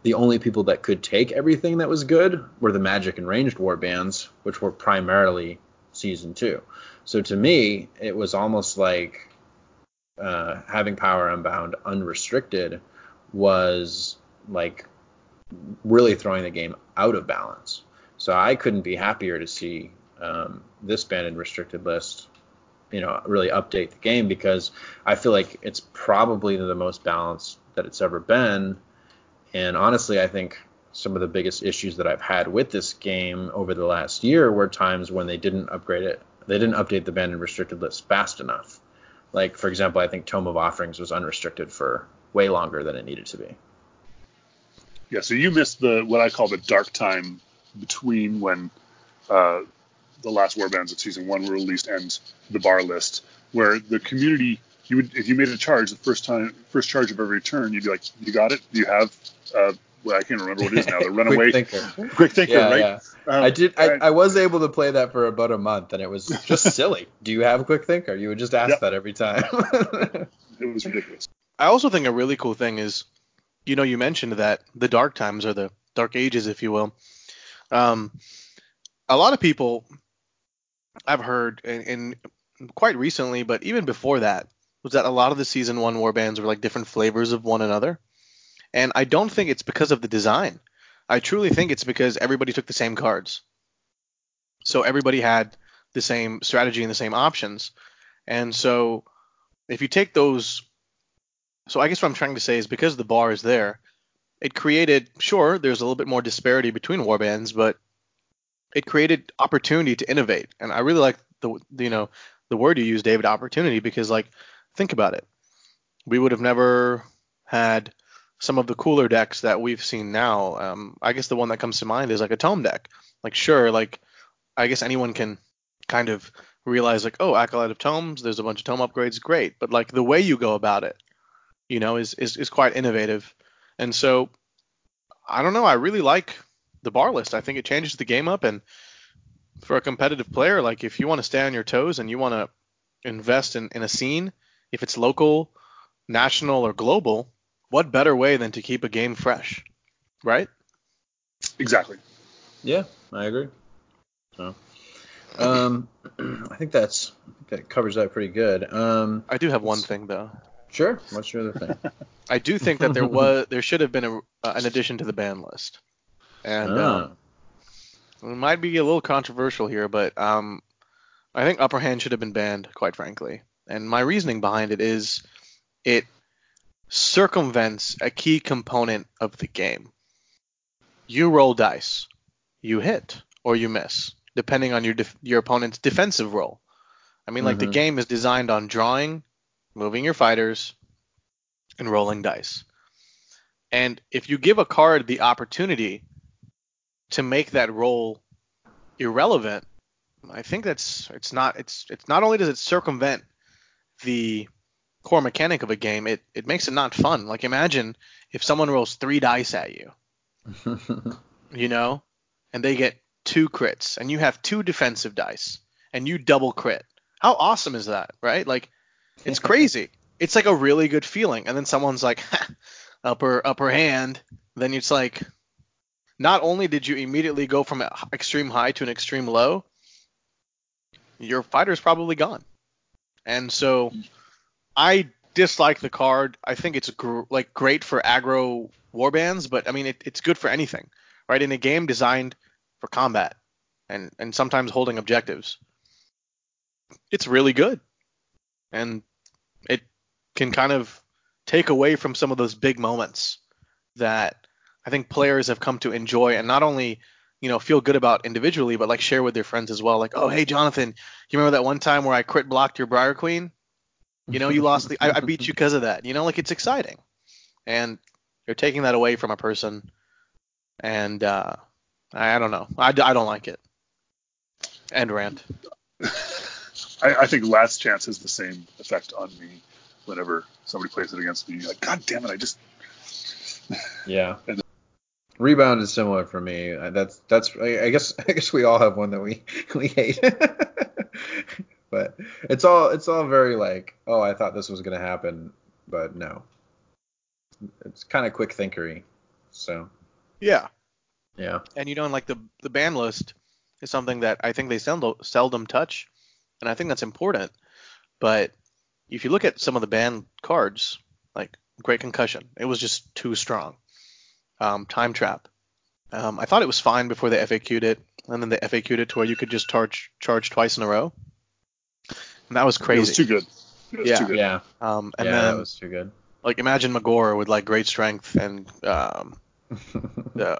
the only people that could take everything that was good were the magic and ranged war bands, which were primarily season two. So to me, it was almost like uh, having Power Unbound unrestricted was like really throwing the game out of balance. So I couldn't be happier to see um, this banned and restricted list, you know, really update the game because I feel like it's probably the most balanced that it's ever been. And honestly, I think some of the biggest issues that I've had with this game over the last year were times when they didn't upgrade it they didn't update the banned and restricted list fast enough. Like for example, I think Tome of Offerings was unrestricted for way longer than it needed to be. Yeah, so you missed the what I call the dark time between when uh, the last warbands of season one were released and the bar list, where the community you would if you made a charge the first time first charge of every turn, you'd be like, you got it, you have uh, well, I can't remember what it is now. The (laughs) runaway quick thinker. Quick thinker, yeah, right? Yeah. Um, I did. I, I, was able to play that for about a month, and it was just (laughs) silly. Do you have a quick thinker? You would just ask yep. that every time. (laughs) it was ridiculous. I also think a really cool thing is, you know, you mentioned that the dark times or the dark ages, if you will. Um, a lot of people I've heard, and, quite recently, but even before that, was that a lot of the season one warbands were like different flavors of one another. And I don't think it's because of the design. I truly think it's because everybody took the same cards. So everybody had the same strategy and the same options. And so if you take those so I guess what I'm trying to say is because the bar is there, it created sure, there's a little bit more disparity between warbands, but it created opportunity to innovate. And I really like the you know, the word you use, David, opportunity, because like think about it. We would have never had some of the cooler decks that we've seen now. Um, I guess the one that comes to mind is like a tome deck. Like sure, like I guess anyone can kind of realize like, oh, acolyte of tomes, there's a bunch of tome upgrades, great. But like the way you go about it, you know, is is, is quite innovative. And so I don't know, I really like the bar list. I think it changes the game up and for a competitive player, like if you want to stay on your toes and you want to invest in, in a scene, if it's local, national, or global, what better way than to keep a game fresh, right? Exactly. Yeah, I agree. So, um, (clears throat) I think that's I think that covers that pretty good. Um, I do have one thing though. Sure. What's your other thing? (laughs) I do think that there was there should have been a, uh, an addition to the ban list, and um, it might be a little controversial here, but um, I think upper hand should have been banned, quite frankly. And my reasoning behind it is it circumvents a key component of the game. You roll dice, you hit or you miss, depending on your def- your opponent's defensive roll. I mean, like the Mhm. game is designed on drawing, moving your fighters, and rolling dice. And if you give a card the opportunity to make that roll irrelevant, I think that's it's not it's it's not only does it circumvent the core mechanic of a game, it it makes it not fun. Like imagine if someone rolls three dice at you, (laughs) you know, and they get two crits, and you have two defensive dice, and you double crit. How awesome is that, right? Like it's crazy. It's like a really good feeling. And then someone's like, (laughs) "Ha, upper upper hand. Then it's like, not only did you immediately go from an extreme high to an extreme low, your fighter's probably gone. And so, I dislike the card. I think it's gr- like great for aggro warbands, but I mean it, it's good for anything, right? In a game designed for combat and and sometimes holding objectives, it's really good. And it can kind of take away from some of those big moments that I think players have come to enjoy and not only you know feel good about individually but like share with their friends as well. Like oh hey Jonathan you remember that one time where I crit blocked your Briar Queen? You know you (laughs) lost the I, I beat you because of that. You know like it's exciting. And you're taking that away from a person. And uh I, I don't know. I, I don't like it. End rant (laughs) I, I think Last Chance has the same effect on me whenever somebody plays it against me. Like, God damn it, I just. (laughs) yeah. And- Rebound is similar for me. That's that's. I I guess (laughs) I guess we all have one that we (laughs) we hate. but it's all it's all very like, oh, I thought this was gonna happen, but no. It's kind of quick thinkery. So yeah yeah. and you know like the the ban list is something that I think they seldom seldom touch, and I think that's important. But if you look at some of the banned cards, like Great Concussion, it was just too strong. Um, Time Trap, um, I thought it was fine before they FAQ'd it, and then they FAQ'd it to where you could just charge charge twice in a row, and that was It was crazy. too good. It was Yeah. too good. Yeah. Um, and yeah, then that was too good. like imagine Magore with like great strength and um, (laughs) the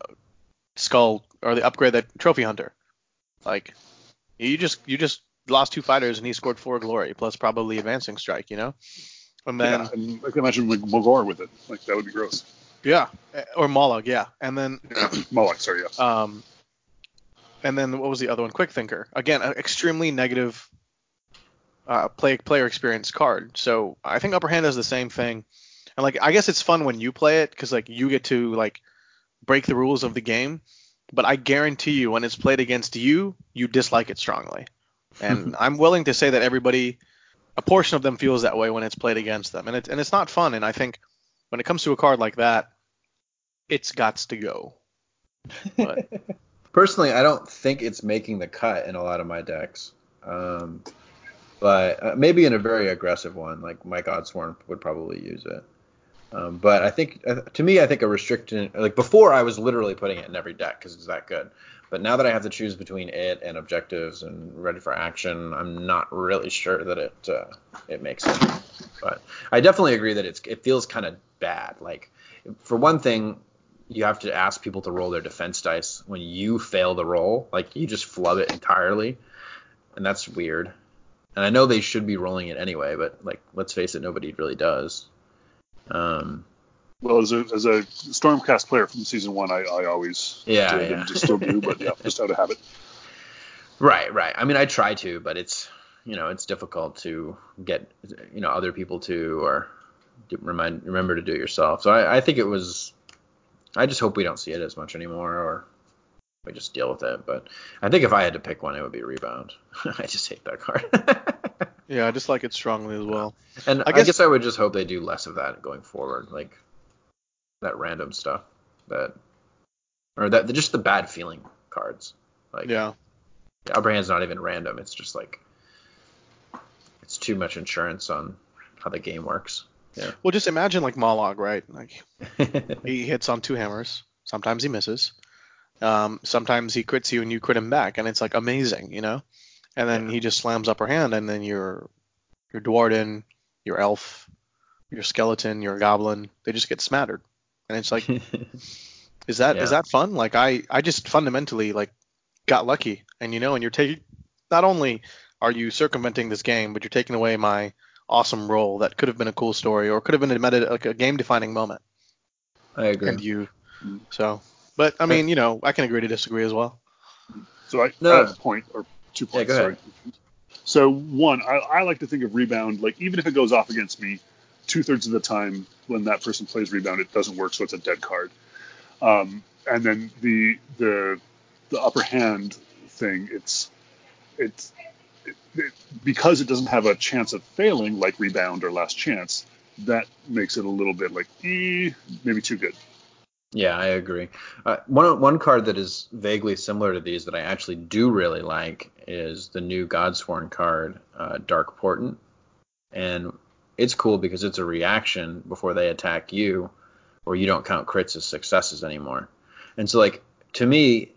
skull or the upgrade that trophy hunter. Like you just you just lost two fighters and he scored four glory plus probably advancing strike, you know. And then yeah, and I can imagine like Mogor with it. Like that would be gross. yeah, or Mollog, yeah, and then (clears throat) Mollog, sorry, yes. um, and then what was the other one? Quick Thinker. Again, an extremely negative uh, play player experience card. So I think Upper Hand does the same thing. And like I guess it's fun when you play it because like you get to like break the rules of the game. But I guarantee you, when it's played against you, you dislike it strongly. And (laughs) I'm willing to say that everybody, a portion of them feels that way when it's played against them, and it's and it's not fun. And I think when it comes to a card like that, it's got to go. But (laughs) Personally, I don't think it's making the cut in a lot of my decks. Um, but uh, maybe in a very aggressive one, like Mike Oddsworn would probably use it. Um, but I think, uh, to me, I think a restriction, like before, I was literally putting it in every deck because it's that good. But now that I have to choose between it and objectives and ready for action, I'm not really sure that it uh, it makes sense. But I definitely agree that it's it feels kind of bad. Like for one thing, you have to ask people to roll their defense dice when you fail the roll. Like you just flub it entirely, and that's weird. And I know they should be rolling it anyway, but like let's face it, nobody really does. Um, Well, as a, as a Stormcast player from season one, I, I always Yeah, did yeah. and just still do, but yeah, (laughs) just out of habit. right, right. I mean, I try to, but it's you know it's difficult to get you know other people to or to remind remember to do it yourself. So I, I think it was. I just hope we don't see it as much anymore, or we just deal with it. But I think if I had to pick one, it would be rebound. (laughs) I just hate that card. (laughs) yeah, I dislike it strongly as well. And I I guess- guess, I would just hope they do less of that going forward, like that random stuff that, or that just the bad feeling cards. Like Yeah. upper hand's not even random; it's just like it's too much insurance on how the game works. Yeah. Well, just imagine like Mollog, right? Like (laughs) he hits on two hammers. Sometimes he misses. Um, sometimes he crits you and you crit him back, and it's like amazing, you know. And then he just slams upper hand, and then your your Dwarden, your elf, your skeleton, your goblin, they just get smattered. And it's like, (laughs) is that is Yeah. that fun? Like I I just fundamentally like got lucky, and you know, and you're taking not only are you circumventing this game, but you're taking away my awesome role that could have been a cool story or could have been a meta like a game defining moment. I agree. And you, mm-hmm. so, but I uh, mean, you know, I can agree to disagree as well. So I, No. I have a point or two Yeah, points. go sorry. So one, I, I like to think of rebound like even if it goes off against me, two thirds of the time when that person plays rebound, it doesn't work, so it's a dead card. Um, and then the the the upper hand thing, it's it's it, because it doesn't have a chance of failing like rebound or last chance. That makes it a little bit like eh, maybe too good. Yeah, I agree. Uh, one one card that is vaguely similar to these that I actually do really like is the new Godsworn card, uh, Dark Portent, and it's cool because it's a reaction before they attack you, or you don't count crits as successes anymore. And so, like to me,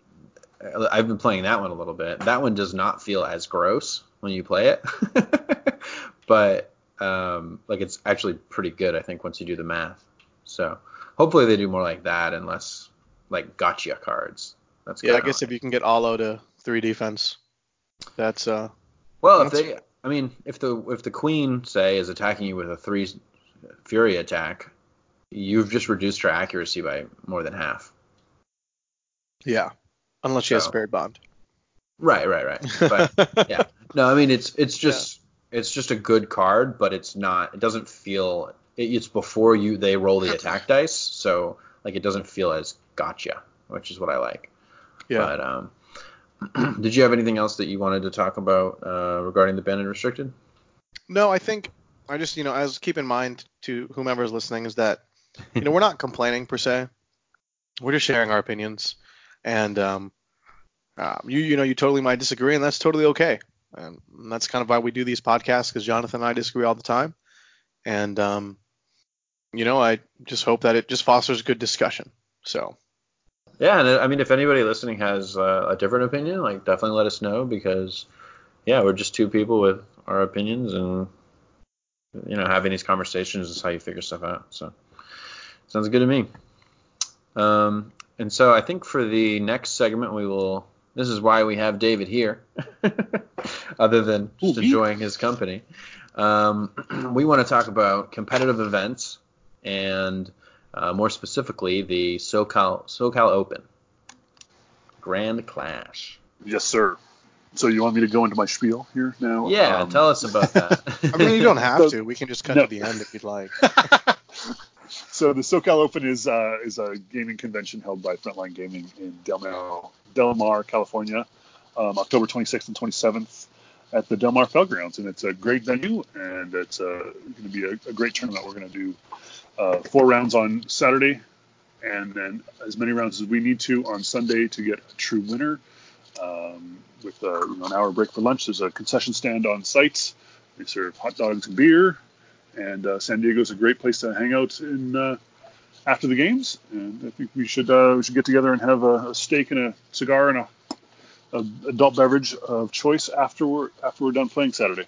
I've been playing that one a little bit. That one does not feel as gross when you play it, (laughs) but um, like it's actually pretty good. I think once you do the math. So hopefully they do more like that and less like gotcha cards. That's Yeah, I guess if you can get Alo to three defense, that's uh well if that's- they I mean if the if the queen say is attacking you with a three fury attack, you've just reduced her accuracy by more than half. yeah, unless she has So- spirit bond. Right, right, right. But (laughs) yeah. No, I mean it's it's just it's just a good card, but it's not. It doesn't feel. It, it's before you they roll the attack dice, so like it doesn't feel as gotcha, which is what I like. yeah. But um, (clears throat) did you have anything else that you wanted to talk about uh, regarding the banned and restricted? No, I think I just you know as keep in mind to whomever is listening is that you know we're not complaining per se. We're just sharing our opinions, and um, uh, you you know you totally might disagree, and that's totally okay. And that's kind of why we do these podcasts because Jonathan and I disagree all the time, and um, you know I just hope that it just fosters good discussion. So Yeah, and uh, I mean, if anybody listening has uh, a different opinion, like definitely let us know because, yeah, we're just two people with our opinions, and you know, having these conversations is how you figure stuff out. So, sounds good to me. Um, and so I think for the next segment, we will. This is why we have David here, (laughs) other than just Ooh, enjoying his company. Um, (clears throat) we want to talk about competitive events and uh, more specifically the SoCal SoCal Open Grand Clash. Yes, sir. So you want me to go into my spiel here now? Yeah, Um, tell us about that. (laughs) I mean you don't have So- to. We can just cut No. to the end if you'd like. (laughs) So the SoCal Open is uh, is a gaming convention held by Frontline Gaming in Del Mar, Del Mar California, um, October 26th and 27th at the Del Mar Fairgrounds, and it's a great venue, and it's uh, going to be a, a great tournament. We're going to do uh, four rounds on Saturday, and then as many rounds as we need to on Sunday to get a true winner. Um, with uh, you know, an hour break for lunch, there's a concession stand on site. They serve hot dogs and beer and uh, San Diego's a great place to hang out in uh, after the games. And I think we should uh, we should get together and have a, a steak and a cigar and a, a adult beverage of choice after we're after we're done playing Saturday.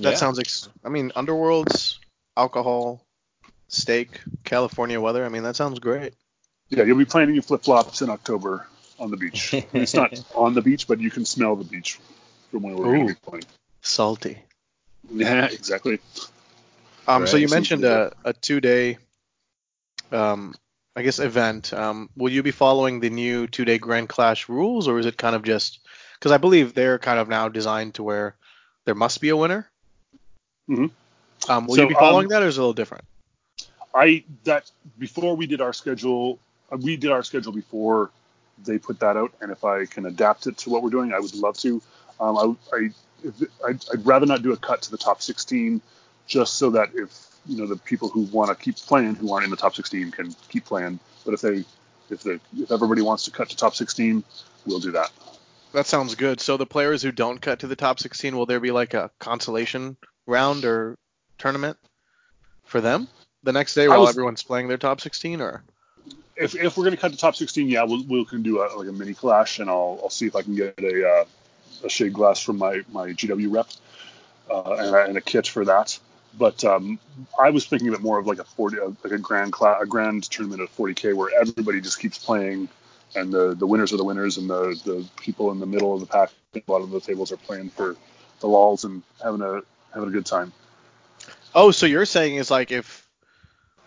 That Yeah. sounds. Ex- I mean, underworlds, alcohol, steak, California weather. I mean, that sounds great. Yeah, you'll be playing in your flip flops in October on the beach. it's not (laughs) on the beach, but you can smell the beach from where we're going to Ooh. be playing. Salty. Yeah, exactly. Um, so you mentioned a, a two-day, um, I guess, event. Um, will you be following the new two-day Grand Clash rules, or is it kind of just because I believe they're kind of now designed to where there must be a winner? Mhm. Um, will So, you be following um, that, or is it a little different? I that before we did our schedule, uh, we did our schedule before they put that out, and if I can adapt it to what we're doing, I would love to. Um, I, I if, I'd, I'd rather not do a cut to the top 16, just so that if you know the people who want to keep playing, who aren't in the top 16, can keep playing. But if they if they if everybody wants to cut to top 16, we'll do that. That sounds good. So the players who don't cut to the top 16, will there be like a consolation round or tournament for them the next day while was, everyone's playing their top 16, or? If, if we're gonna cut the top 16, yeah, we'll we can do a, like a mini clash, and I'll I'll see if I can get a uh, a Shadeglass from my my GW rep uh, and, a, and a kit for that. But um, I was thinking of it more of like a 40, like a grand class, a grand tournament of 40k where everybody just keeps playing, and the the winners are the winners, and the the people in the middle of the pack, a lot of the tables are playing for the lols and having a having a good time. Oh, so you're saying is like if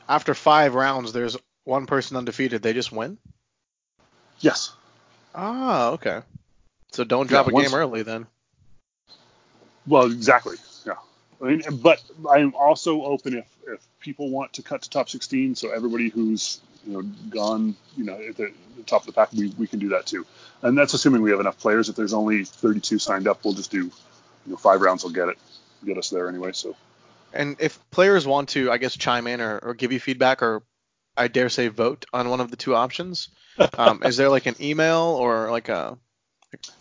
after five rounds there's one person undefeated, they just win? Yes. Ah, okay. So don't drop yeah, a game early then. Well, exactly. Yeah. I mean, but I'm also open if, if people want to cut to top 16. So everybody who's you know gone, you know, at the, the top of the pack, we, we can do that too. And that's assuming we have enough players. If there's only 32 signed up, we'll just do you know five rounds. will get it, get us there anyway. So. And if players want to, I guess, chime in or, or give you feedback or I dare say vote on one of the two options, (laughs) um, is there like an email or like a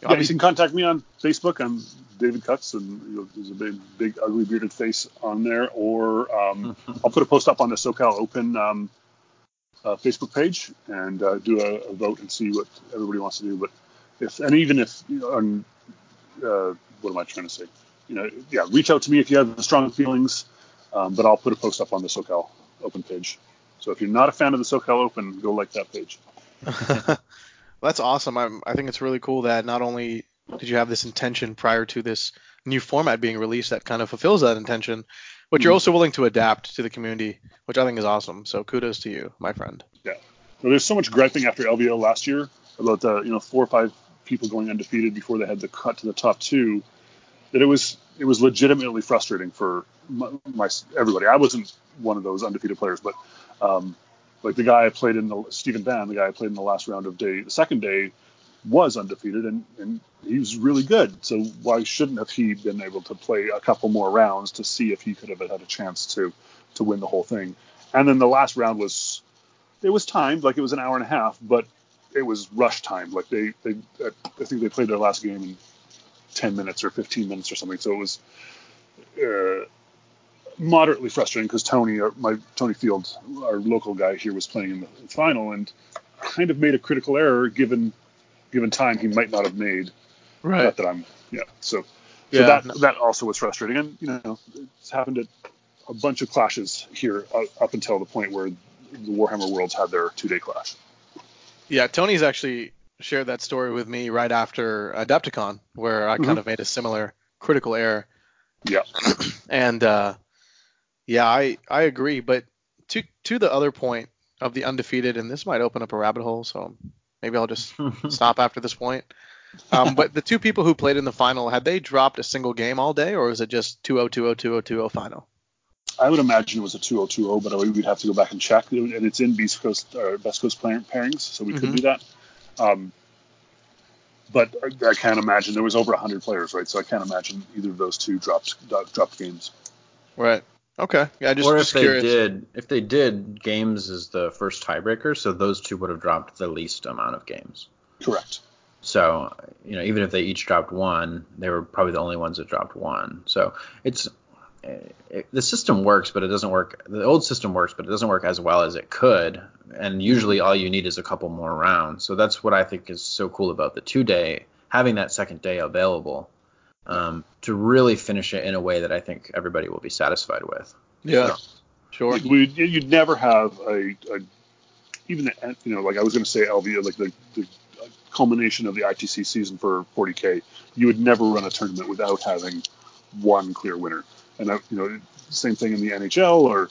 yeah, you can contact me on Facebook. I'm David Cuts, and you know, there's a big, big, ugly bearded face on there. Or um, (laughs) I'll put a post up on the SoCal Open um, uh, Facebook page and uh, do a, a, vote and see what everybody wants to do. But if and even if you know, uh, what am I trying to say? You know, yeah, reach out to me if you have strong feelings. Um, but I'll put a post up on the SoCal Open page. So if you're not a fan of the SoCal Open, go like that page. (laughs) that's awesome. I'm, I think it's really cool that not only did you have this intention prior to this new format being released that kind of fulfills that intention, but you're mm-hmm. also willing to adapt to the community, which I think is awesome. So kudos to you, my friend. Yeah. Well, there's so much griping after LVO last year about the you know four or five people going undefeated before they had the cut to the top two that it was it was legitimately frustrating for my, my everybody. I wasn't one of those undefeated players, but um, like the guy I played in the Stephen Van, the guy I played in the last round of day, the second day, was undefeated and, and he was really good. So why shouldn't have he been able to play a couple more rounds to see if he could have had a chance to to win the whole thing? And then the last round was it was timed, like it was an hour and a half, but it was rush time. Like they they I think they played their last game in 10 minutes or 15 minutes or something. So it was. Uh, moderately frustrating because Tony, uh, my Tony Field, our local guy here, was playing in the final and kind of made a critical error given given time he might not have made. Right. Not that I'm, yeah. So, so yeah, that that also was frustrating, and you know, it's happened at a bunch of clashes here uh, up until the point where the Warhammer Worlds had their two day clash. Yeah, Tony's actually shared that story with me right after Adepticon, where I mm-hmm. kind of made a similar critical error. Yeah. (clears throat) and uh, yeah, I I agree. But to to the other point of the undefeated, and this might open up a rabbit hole, so maybe I'll just (laughs) stop after this point. Um, but the two people who played in the final, had they dropped a single game all day, or was it just 2-0, 2-0, 2-0, 2-0 final? I would imagine it was a 2-0, 2-0, but we'd have to go back and check. And it's in Beast Coast or Best Coast pairings, so we mm-hmm. could do that. Um, but I, I can't imagine there was over 100 players, right? So I can't imagine either of those two dropped dropped games. Right. Okay. Yeah, just, or if just they curious. did, if they did, games is the first tiebreaker, so those two would have dropped the least amount of games. Correct. So, you know, even if they each dropped one, they were probably the only ones that dropped one. So it's it, the system works, but it doesn't work. The old system works, but it doesn't work as well as it could. And usually, all you need is a couple more rounds. So that's what I think is so cool about the two day having that second day available um, to really finish it in a way that I think everybody will be satisfied with. Yeah, so, sure. We, you'd never have a, a, even the, you know like I was going to say LV like the, the culmination of the ITC season for 40k. You would never run a tournament without having one clear winner. And uh, you know same thing in the NHL or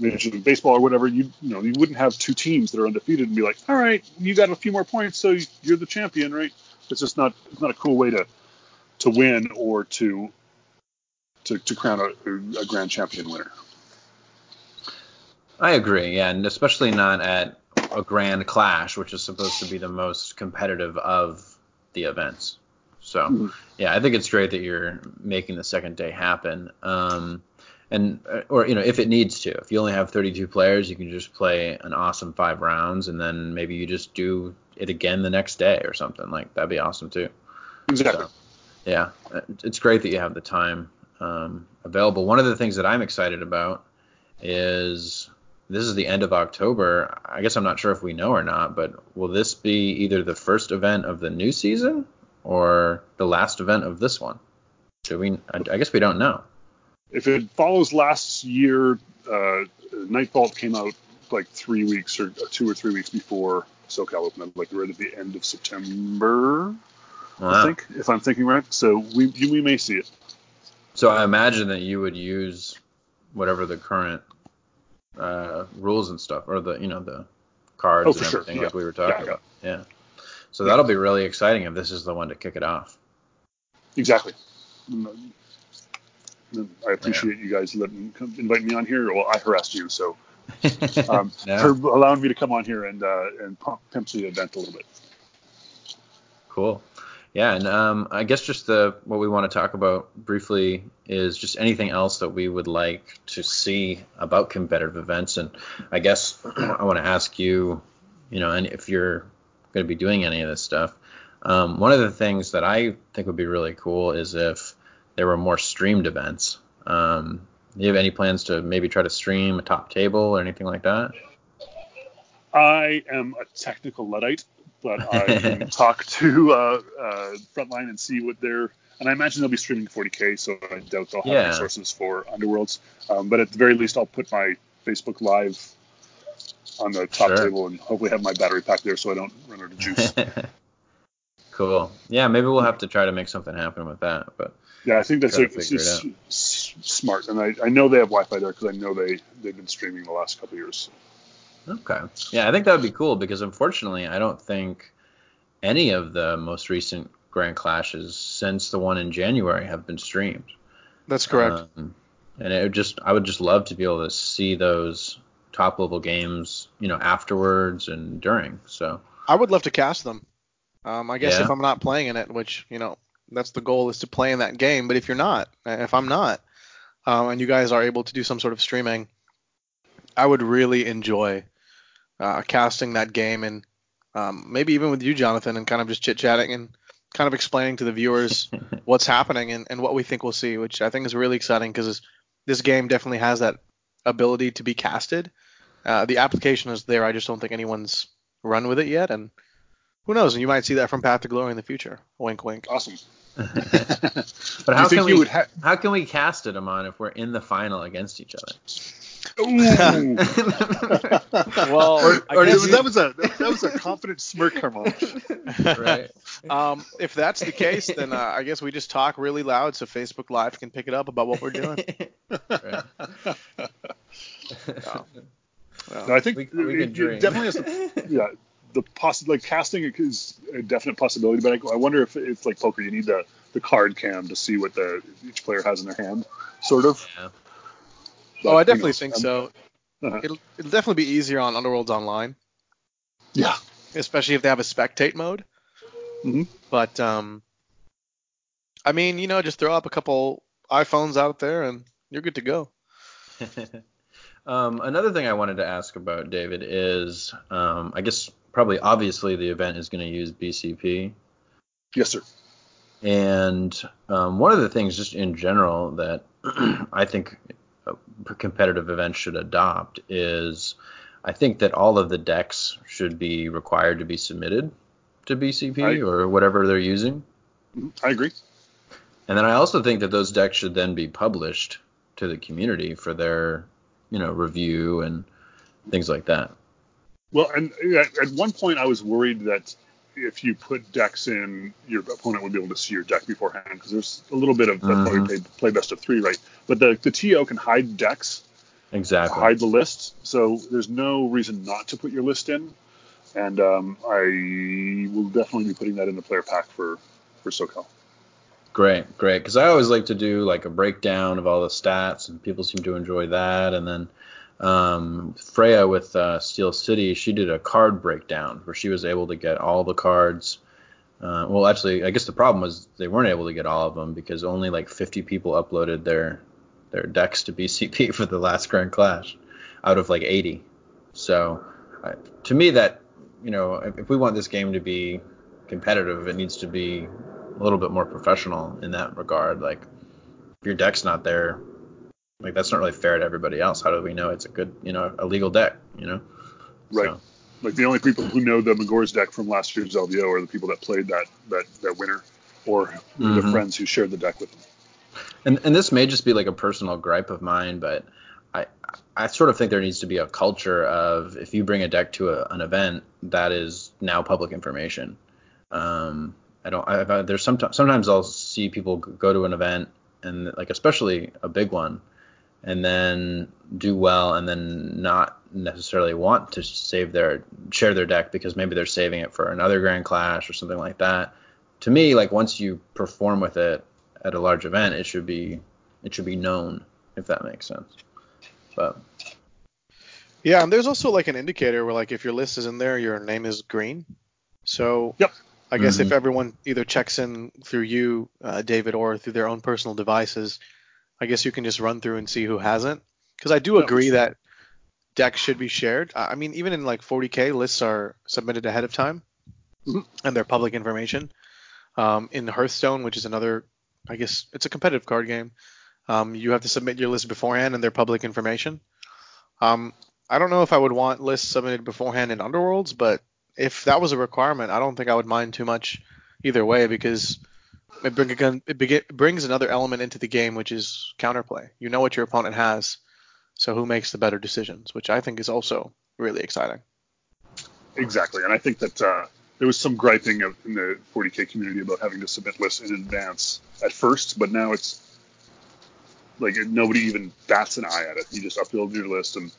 Major League Baseball or whatever. You you know you wouldn't have two teams that are undefeated and be like, all right, you got a few more points, so you're the champion, right? It's just not it's not a cool way to to win or to to, to crown a, a grand champion winner. I agree, yeah, and especially not at a grand clash, which is supposed to be the most competitive of the events. So, mm-hmm. yeah, I think it's great that you're making the second day happen. Um, and or you know, if it needs to, if you only have 32 players, you can just play an awesome five rounds, and then maybe you just do it again the next day or something like that'd be awesome too. Exactly. So, yeah, it's great that you have the time um, available. One of the things that I'm excited about is this is the end of October. I guess I'm not sure if we know or not, but will this be either the first event of the new season or the last event of this one? Should we? I guess we don't know. If it follows last year, uh, Nightvault came out like three weeks or two or three weeks before SoCal opened, like right at the end of September, wow. I think, if I'm thinking right. So we we may see it. So I imagine that you would use whatever the current uh, rules and stuff, or the you know the cards oh, and everything sure. like we were talking yeah, about. Yeah. So that'll be really exciting if this is the one to kick it off. Exactly. I appreciate yeah. you guys letting invite me on here. Well, I harassed you, so (laughs) um, no. for allowing me to come on here and uh, and pimp the event a little bit. Cool. Yeah, and um, I guess just the what we want to talk about briefly is just anything else that we would like to see about competitive events, and I guess (clears throat) I want to ask you, you know, and if you're going to be doing any of this stuff, um, one of the things that I think would be really cool is if there were more streamed events. Um, do you have any plans to maybe try to stream a top table or anything like that? I am a technical luddite, but I can (laughs) talk to uh, uh, Frontline and see what they're. And I imagine they'll be streaming 40k, so I doubt they'll have yeah. resources for Underworlds. Um, but at the very least, I'll put my Facebook Live on the top sure. table and hopefully have my battery pack there so I don't run out of juice. (laughs) cool. Yeah, maybe we'll have to try to make something happen with that. But yeah, I think that's like, it's, smart, and I, I know they have Wi-Fi there because I know they they've been streaming the last couple years. Okay. Yeah, I think that would be cool because unfortunately, I don't think any of the most recent Grand Clashes since the one in January have been streamed. That's correct. Um, and it would just I would just love to be able to see those top level games, you know, afterwards and during. So I would love to cast them. Um, I guess yeah. if I'm not playing in it, which you know that's the goal is to play in that game. But if you're not, if I'm not, um, and you guys are able to do some sort of streaming, I would really enjoy uh, casting that game and um, maybe even with you, Jonathan, and kind of just chit chatting and kind of explaining to the viewers (laughs) what's happening and, and what we think we'll see, which I think is really exciting because this game definitely has that ability to be casted. Uh, the application is there. I just don't think anyone's run with it yet, and who knows? And You might see that from Path to Glory in the future. Wink, wink. Awesome. (laughs) but how can we ha- how can we cast it, Aman, if we're in the final against each other? (laughs) well, or, or that was a that was a confident smirk, Carmon. (laughs) right. Um, if that's the case, then uh, I guess we just talk really loud so Facebook Live can pick it up about what we're doing. Right. Well, no, I think we, we it, it definitely has. To, (laughs) yeah, the poss like casting is a definite possibility, but I, I wonder if it's like poker, you need the the card cam to see what the each player has in their hand, sort of. Yeah. But, oh, I definitely you know, think um, so. Uh-huh. It'll it'll definitely be easier on Underworlds Online. Yeah. Especially if they have a spectate mode. Mm-hmm. But um, I mean, you know, just throw up a couple iPhones out there and you're good to go. (laughs) um, another thing I wanted to ask about David is, um, I guess probably obviously the event is going to use BCP. Yes, sir. And um, one of the things, just in general, that (clears throat) I think competitive events should adopt is I think that all of the decks should be required to be submitted to BCP I, or whatever they're using. I agree. And then I also think that those decks should then be published to the community for their, you know, review and things like that. Well, and at one point I was worried that if you put decks in, your opponent would be able to see your deck beforehand because there's a little bit of that's mm-hmm. play, play best of three, right? But the the TO can hide decks, exactly, hide the lists, so there's no reason not to put your list in. And um, I will definitely be putting that in the player pack for for SoCal. Great, great. Because I always like to do like a breakdown of all the stats, and people seem to enjoy that. And then um, Freya with uh, Steel City, she did a card breakdown where she was able to get all the cards. Uh, well, actually, I guess the problem was they weren't able to get all of them because only like 50 people uploaded their their decks to BCP (laughs) for the last Grand Clash out of like 80. So uh, to me, that you know, if, if we want this game to be competitive, it needs to be a little bit more professional in that regard. Like if your deck's not there, like that's not really fair to everybody else. How do we know it's a good, you know, a legal deck, you know? Right. So. Like the only people who know the Magore's deck from last year's LVO are the people that played that that that winner, or mm-hmm. the friends who shared the deck with them. And and this may just be like a personal gripe of mine, but I I sort of think there needs to be a culture of if you bring a deck to a, an event that is now public information. Um, I don't. I, there's sometimes sometimes I'll see people go to an event and like especially a big one, and then do well and then not necessarily want to save their share their deck because maybe they're saving it for another Grand Clash or something like that. To me, like once you perform with it at a large event, it should be it should be known if that makes sense. But yeah, and there's also like an indicator where like if your list is in there, your name is green. So yep. I guess mm-hmm. if everyone either checks in through you, uh, David, or through their own personal devices, I guess you can just run through and see who hasn't. Because I do agree that decks should be shared. I mean, even in like 40k, lists are submitted ahead of time, mm-hmm. and they're public information. Um, in Hearthstone, which is another, I guess it's a competitive card game, um, you have to submit your list beforehand, and they're public information. Um, I don't know if I would want lists submitted beforehand in Underworlds, but if that was a requirement, I don't think I would mind too much either way because it, bring, it brings another element into the game, which is counterplay. You know what your opponent has, so who makes the better decisions, which I think is also really exciting. Exactly, and I think that uh, there was some griping in the 40k community about having to submit lists in advance at first, but now it's like nobody even bats an eye at it. You just upload your list and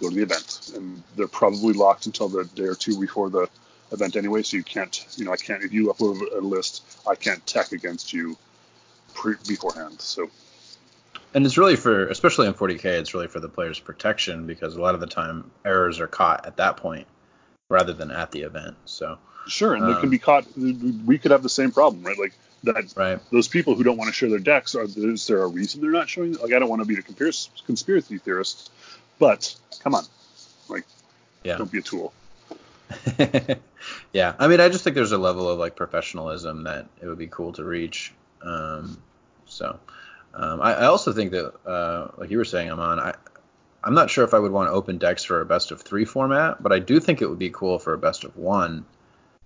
go to the event, and they're probably locked until the day or two before the event anyway. So you can't, you know, I can't if you upload a list, I can't tech against you pre- beforehand. So. And it's really for, especially in 40k, it's really for the player's protection because a lot of the time errors are caught at that point rather than at the event. So. Sure, and um, they can be caught. We could have the same problem, right? Like that. Right. Those people who don't want to share their decks, are is there a reason they're not showing? Like, I don't want to be a conspiracy theorist, but come on, like, yeah. don't be a tool. (laughs) yeah, I mean, I just think there's a level of like professionalism that it would be cool to reach. Um, so, um, I, I, also think that, uh, like you were saying, Aman, I, I'm not sure if I would want to open decks for a best of three format, but I do think it would be cool for a best of one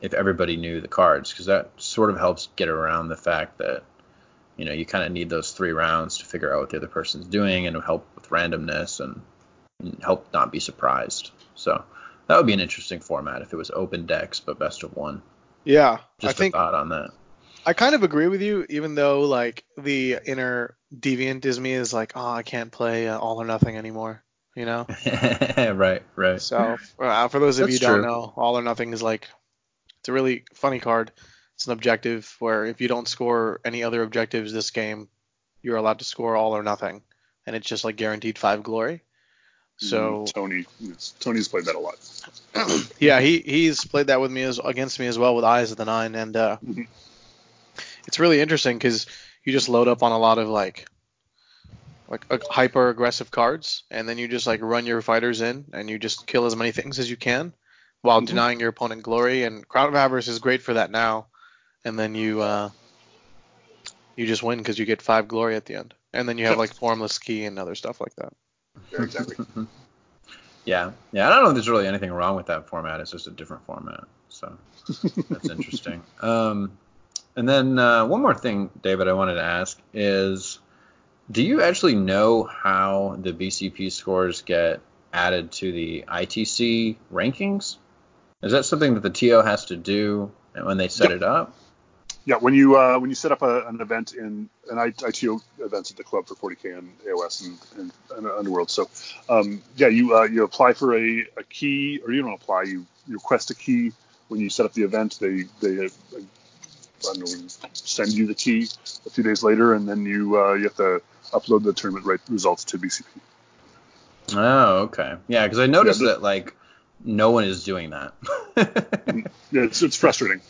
if everybody knew the cards, because that sort of helps get around the fact that you know you kind of need those three rounds to figure out what the other person's doing and help with randomness and help not be surprised. So that would be an interesting format if it was open decks but best of one. Yeah, just I think, thought on that. I kind of agree with you, even though like the inner deviant is me is like, oh, I can't play uh, all or nothing anymore. You know? (laughs) right, right. So uh, for those of That's you who don't know, all or nothing is like it's a really funny card. It's an objective where if you don't score any other objectives this game, you're allowed to score all or nothing, and it's just like guaranteed five glory. So mm, Tony, Tony's played that a lot. (clears throat) yeah, he he's played that with me as against me as well with Eyes of the Nine, and uh, mm-hmm. it's really interesting because you just load up on a lot of like like uh, hyper aggressive cards, and then you just like run your fighters in, and you just kill as many things as you can while mm-hmm. denying your opponent glory. And Crown of Avarice is great for that now, and then you uh, you just win because you get five glory at the end, and then you have like formless key and other stuff like that. Yeah, exactly. (laughs) yeah, yeah. I don't know if there's really anything wrong with that format. It's just a different format, so that's interesting. (laughs) Um, and then uh, one more thing, David, I wanted to ask is, do you actually know how the BCP scores get added to the ITC rankings? Is that something that the TO has to do when they set yep. it up? Yeah, when you uh, when you set up a, an event in an ITO events at the club for 40k and AOS and, and, and Underworld, so um, yeah, you uh, you apply for a, a key, or you don't apply, you, you request a key when you set up the event. They they uh, I don't know, send you the key a few days later, and then you uh, you have to upload the tournament right results to BCP. Oh, okay. Yeah, because I noticed yeah, the, that like no one is doing that. (laughs) yeah, it's, it's frustrating.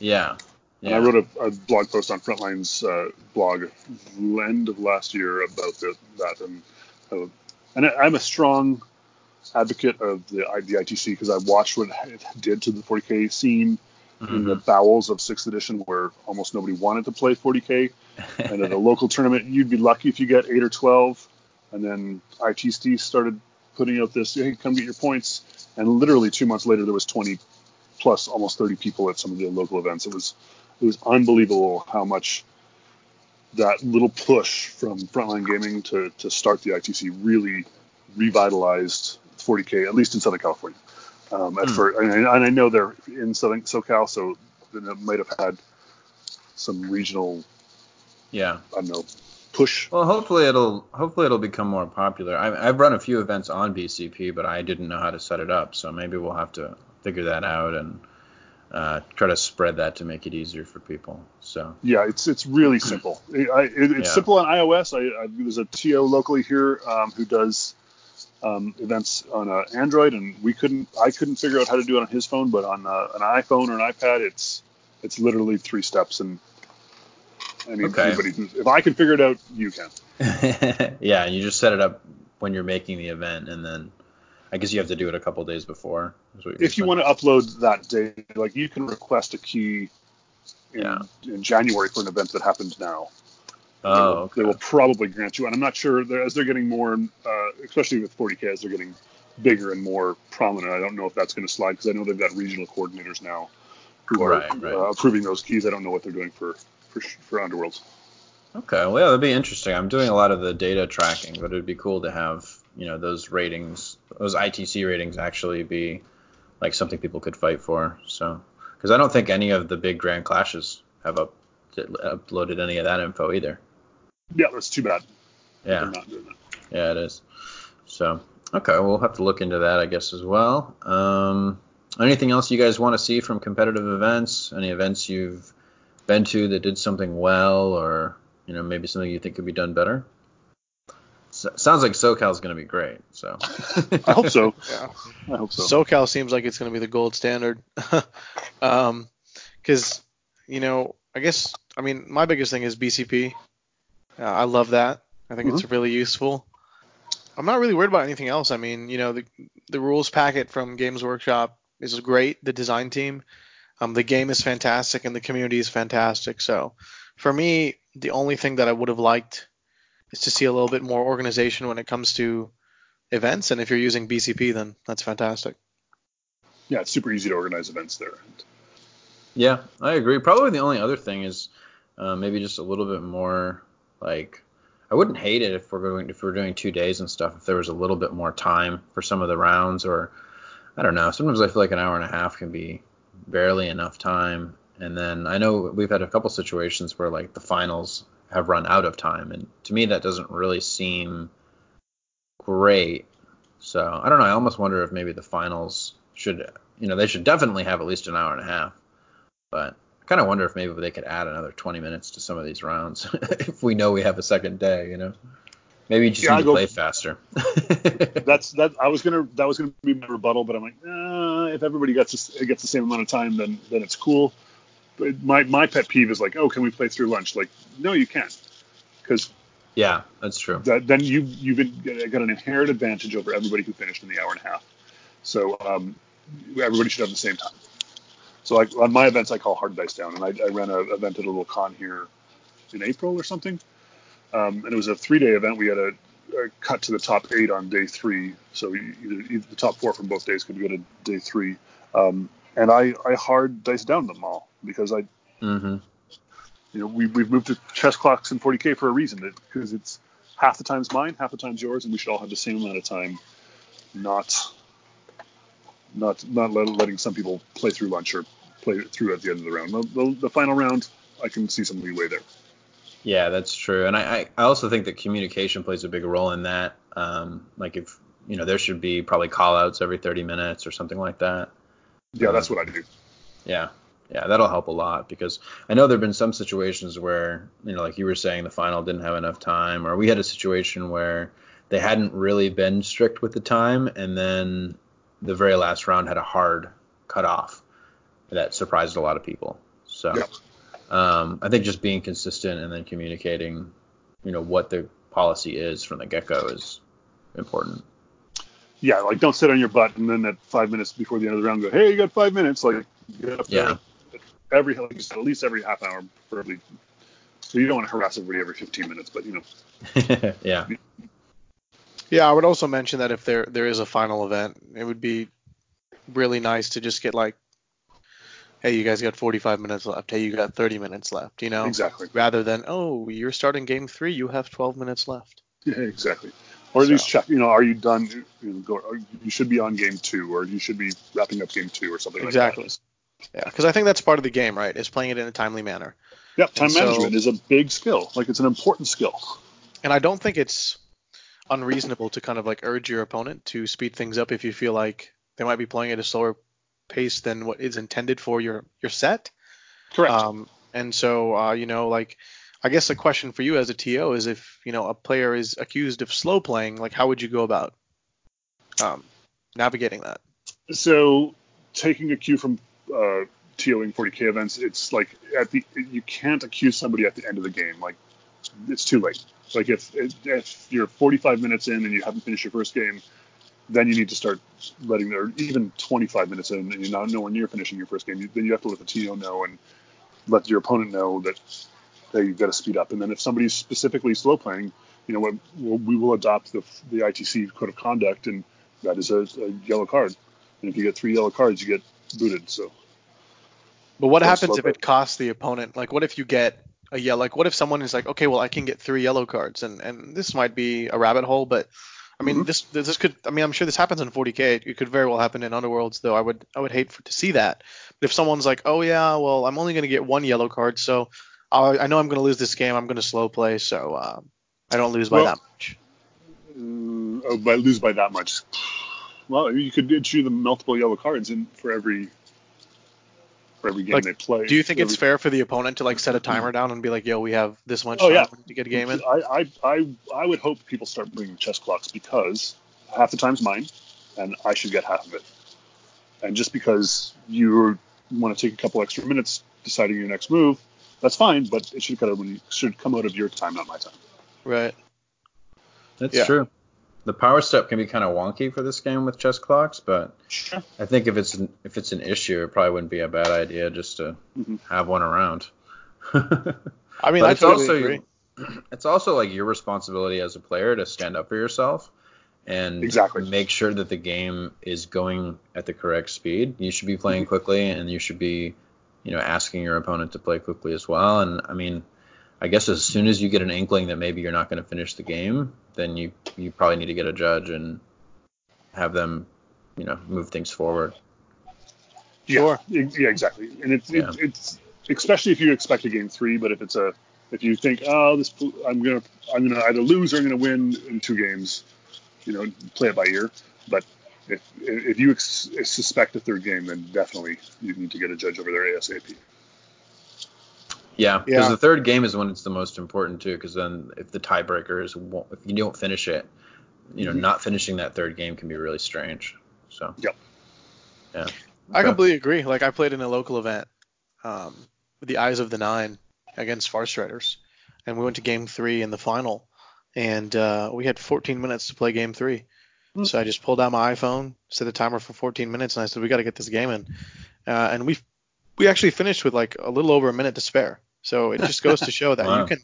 Yeah. Yeah. And I wrote a, a, blog post on Frontline's uh, blog end of last year about the, that, and uh, and I'm a strong advocate of the, the ITC because I watched what it did to the 40k scene, in the bowels of sixth edition where almost nobody wanted to play 40k. and at a (laughs) local tournament, you'd be lucky if you get eight or 12. And then ITC started putting out this, hey, come get your points. And literally two months later, there was 20 plus almost 30 people at some of the local events. It was it was unbelievable how much that little push from Frontline Gaming to, to start the ITC really revitalized 40k, at least in Southern California. Um, at Hmm. first, and, I- and I know they're in Southern SoCal, so it might have had some regional, Yeah. I don't know, push. Well, hopefully it'll hopefully it'll become more popular. I, I've run a few events on BCP, but I didn't know how to set it up, so maybe we'll have to figure that out and uh, try to spread that to make it easier for people. So Yeah, it's it's really simple. (clears throat) I, I- it, it's Yeah. simple on iOS. I, I there's a TO locally here um, who does um, events on uh, Android, and we couldn't I couldn't figure out how to do it on his phone, but on uh, an iPhone or an iPad, it's it's literally three steps, and any, Okay. anybody who, if I can figure it out, you can. (laughs) yeah, and you just set it up when you're making the event, and then I guess you have to do it a couple days before. is what you're If you want to upload that day, like you can request a key in, Yeah. in January for an event that happened now. they, Oh, will, okay. they will probably grant you. And I'm not sure they're, as they're getting more, uh, especially with 40k, as they're getting bigger and more prominent. I don't know if that's going to slide because I know they've got regional coordinators now who are Right, right. Uh, approving those keys. I don't know what they're doing for for, for Underworlds. Okay, well, yeah, that'd be interesting. I'm doing a lot of the data tracking, but it'd be cool to have, you know, those ratings, those ITC ratings actually be like something people could fight for. So, because I don't think any of the big grand clashes have up, uploaded any of that info either. Yeah, that's too bad. Yeah, not doing that. yeah, it is. So, okay, we'll have to look into that, I guess, as well. Um, anything else you guys want to see from competitive events? Any events you've been to that did something well, or you know, maybe something you think could be done better? So, sounds like SoCal's going to be great. So, (laughs) I hope so. Yeah. I hope so. SoCal seems like it's going to be the gold standard. (laughs) um, because you know, I guess I mean my biggest thing is BCP. Uh, I love that. I think it's really useful. I'm not really worried about anything else. I mean, you know, the the rules packet from Games Workshop is great. The design team, um, the game is fantastic, and the community is fantastic. So, for me, the only thing that I would have liked is to see a little bit more organization when it comes to events. And if you're using BCP, then that's fantastic. Yeah, it's super easy to organize events there. yeah, I agree. Probably the only other thing is uh, maybe just a little bit more like I wouldn't hate it if we're going if we're doing two days and stuff. If there was a little bit more time for some of the rounds, or I don't know. Sometimes I feel like an hour and a half can be barely enough time. And then I know we've had a couple situations where like the finals have run out of time, and to me that doesn't really seem great. So I don't know. I almost wonder if maybe the finals should, you know, they should definitely have at least an hour and a half. But I kind of wonder if maybe they could add another 20 minutes to some of these rounds (laughs) if we know we have a second day, you know. Maybe you just Yeah, need to play faster. (laughs) That's that. I was gonna that was gonna be my rebuttal, but I'm like, uh, if everybody gets this, gets the same amount of time, then then it's cool. My my pet peeve is like, oh, can we play through lunch? Like, no, you can't, because yeah, that's true. that, then you you've been, got an inherent advantage over everybody who finished in the hour and a half. So um, everybody should have the same time. So like on my events, I call hard dice down, and I, I ran an event at a little con here in April or something, um, and it was a three day event. We had a, a cut to the top eight on day three, so either, either the top four from both days could go to day three, um, and I I hard dice down them all because I hmm you know, we, we've moved to chess clocks in 40k for a reason, because it's half the time's mine, half the time's yours, and we should all have the same amount of time, not not not let, letting some people play through lunch or play through at the end of the round. The, the, the final round, I can see some leeway there. Yeah, that's true. And I, I, I also think that communication plays a big role in that. Um, like if, you know, there should be probably call outs every 30 minutes or something like that. Yeah, that's what I do. Yeah. Yeah, that'll help a lot because I know there have been some situations where, you know, like you were saying, the final didn't have enough time, or we had a situation where they hadn't really been strict with the time, and then the very last round had a hard cutoff that surprised a lot of people. So Yep. um, I think just being consistent and then communicating, you know, what the policy is from the get go is important. Yeah, like don't sit on your butt and then at five minutes before the end of the round go, hey, you got five minutes. Like get up there Yeah. At every like you said, at least every half hour, preferably. So you don't want to harass everybody every 15 minutes, but you know. (laughs) yeah. Yeah, I would also mention that if there there is a final event, it would be really nice to just get like, hey, you guys got 45 minutes left. Hey, you got 30 minutes left. You know, Exactly. rather than oh, you're starting game three, you have 12 minutes left. Yeah, exactly. Or at least check. You know, are you done? You, know, go, you should be on game two, or you should be wrapping up game two, or something like that? Exactly. like Yeah, because I think that's part of the game, right? Is playing it in a timely manner. Yeah, time And so- management is a big skill. Like it's an important skill. And I don't think it's unreasonable to kind of like urge your opponent to speed things up if you feel like they might be playing at a slower pace than what is intended for your your set. Correct. Um, and so, uh, you know, like, I guess the question for you as a TO is if, you know, a player is accused of slow playing, like, how would you go about um, navigating that? so taking a cue from uh, TOing 40k events, it's like at the you can't accuse somebody at the end of the game. Like it's too late. Like if if you're 45 minutes in and you haven't finished your first game, then you need to start letting their even 25 minutes in and you're not nowhere near finishing your first game. You, then you have to let the TO know and let your opponent know that hey, you've got to speed up. And then if somebody's specifically slow playing, you know what, we will adopt the the ITC code of conduct and that is a, a yellow card. And if you get three yellow cards, you get booted. So But what happens if it costs the opponent? Like, what if you get a yellow? Like, what if someone is like, okay, well, I can get three yellow cards, and and this might be a rabbit hole, but I mean, Mhm. this this could. I mean, I'm sure this happens in 40k. It, it could very well happen in Underworlds, though. I would I would hate for, to see that. But if someone's like, oh yeah, well, I'm only going to get one yellow card, so I, I know I'm going to lose this game. I'm going to slow play, so uh, I don't lose by Well- that much. uh, oh, by lose by that much. Well, you could issue them multiple yellow cards in for every for every game Like, they play. Do you think it's Every- fair for the opponent to like set a mm-hmm. timer down and be like, yo, we have this much Oh, time yeah. to get a game in? I, I, I, I would hope people start bringing chess clocks because half the time's mine, and I should get half of it. And just because you want to take a couple extra minutes deciding your next move, that's fine. But it should kind of should come out of your time, not my time. Right. That's Yeah. true. The power step can be kind of wonky for this game with chess clocks, but Sure. I think if it's an, if it's an issue, it probably wouldn't be a bad idea just to Mhm. have one around. I mean, I it's totally also agree. it's also like your responsibility as a player to stand up for yourself and Exactly. make sure that the game is going at the correct speed. You should be playing quickly and you should be, you know, asking your opponent to play quickly as well. And I mean, I guess as soon as you get an inkling that maybe you're not going to finish the game, then you you probably need to get a judge and have them, you know, move things forward. Yeah, e- yeah, exactly. And it's Yeah. it, it's especially if you expect a game three, but if it's a if you think oh this I'm gonna I'm gonna either lose or I'm gonna win in two games, you know, play it by ear. But if if you ex- suspect a third game, then definitely you need to get a judge over there ASAP. Yeah, because Yeah. the third game is when it's the most important too. Because then if the tiebreaker is if you don't finish it, you know, Mhm. not finishing that third game can be really strange. So. Yep. Yeah. I Okay. completely agree. Like I played in a local event, um, with the Eyes of the Nine against Farstriders, and we went to Game Three in the final, and uh, we had 14 minutes to play Game Three. Hmm. So I just pulled out my iPhone, set the timer for 14 minutes, and I said we got to get this game in, uh, and we we actually finished with like a little over a minute to spare. So it just goes to show that (laughs) Wow. you can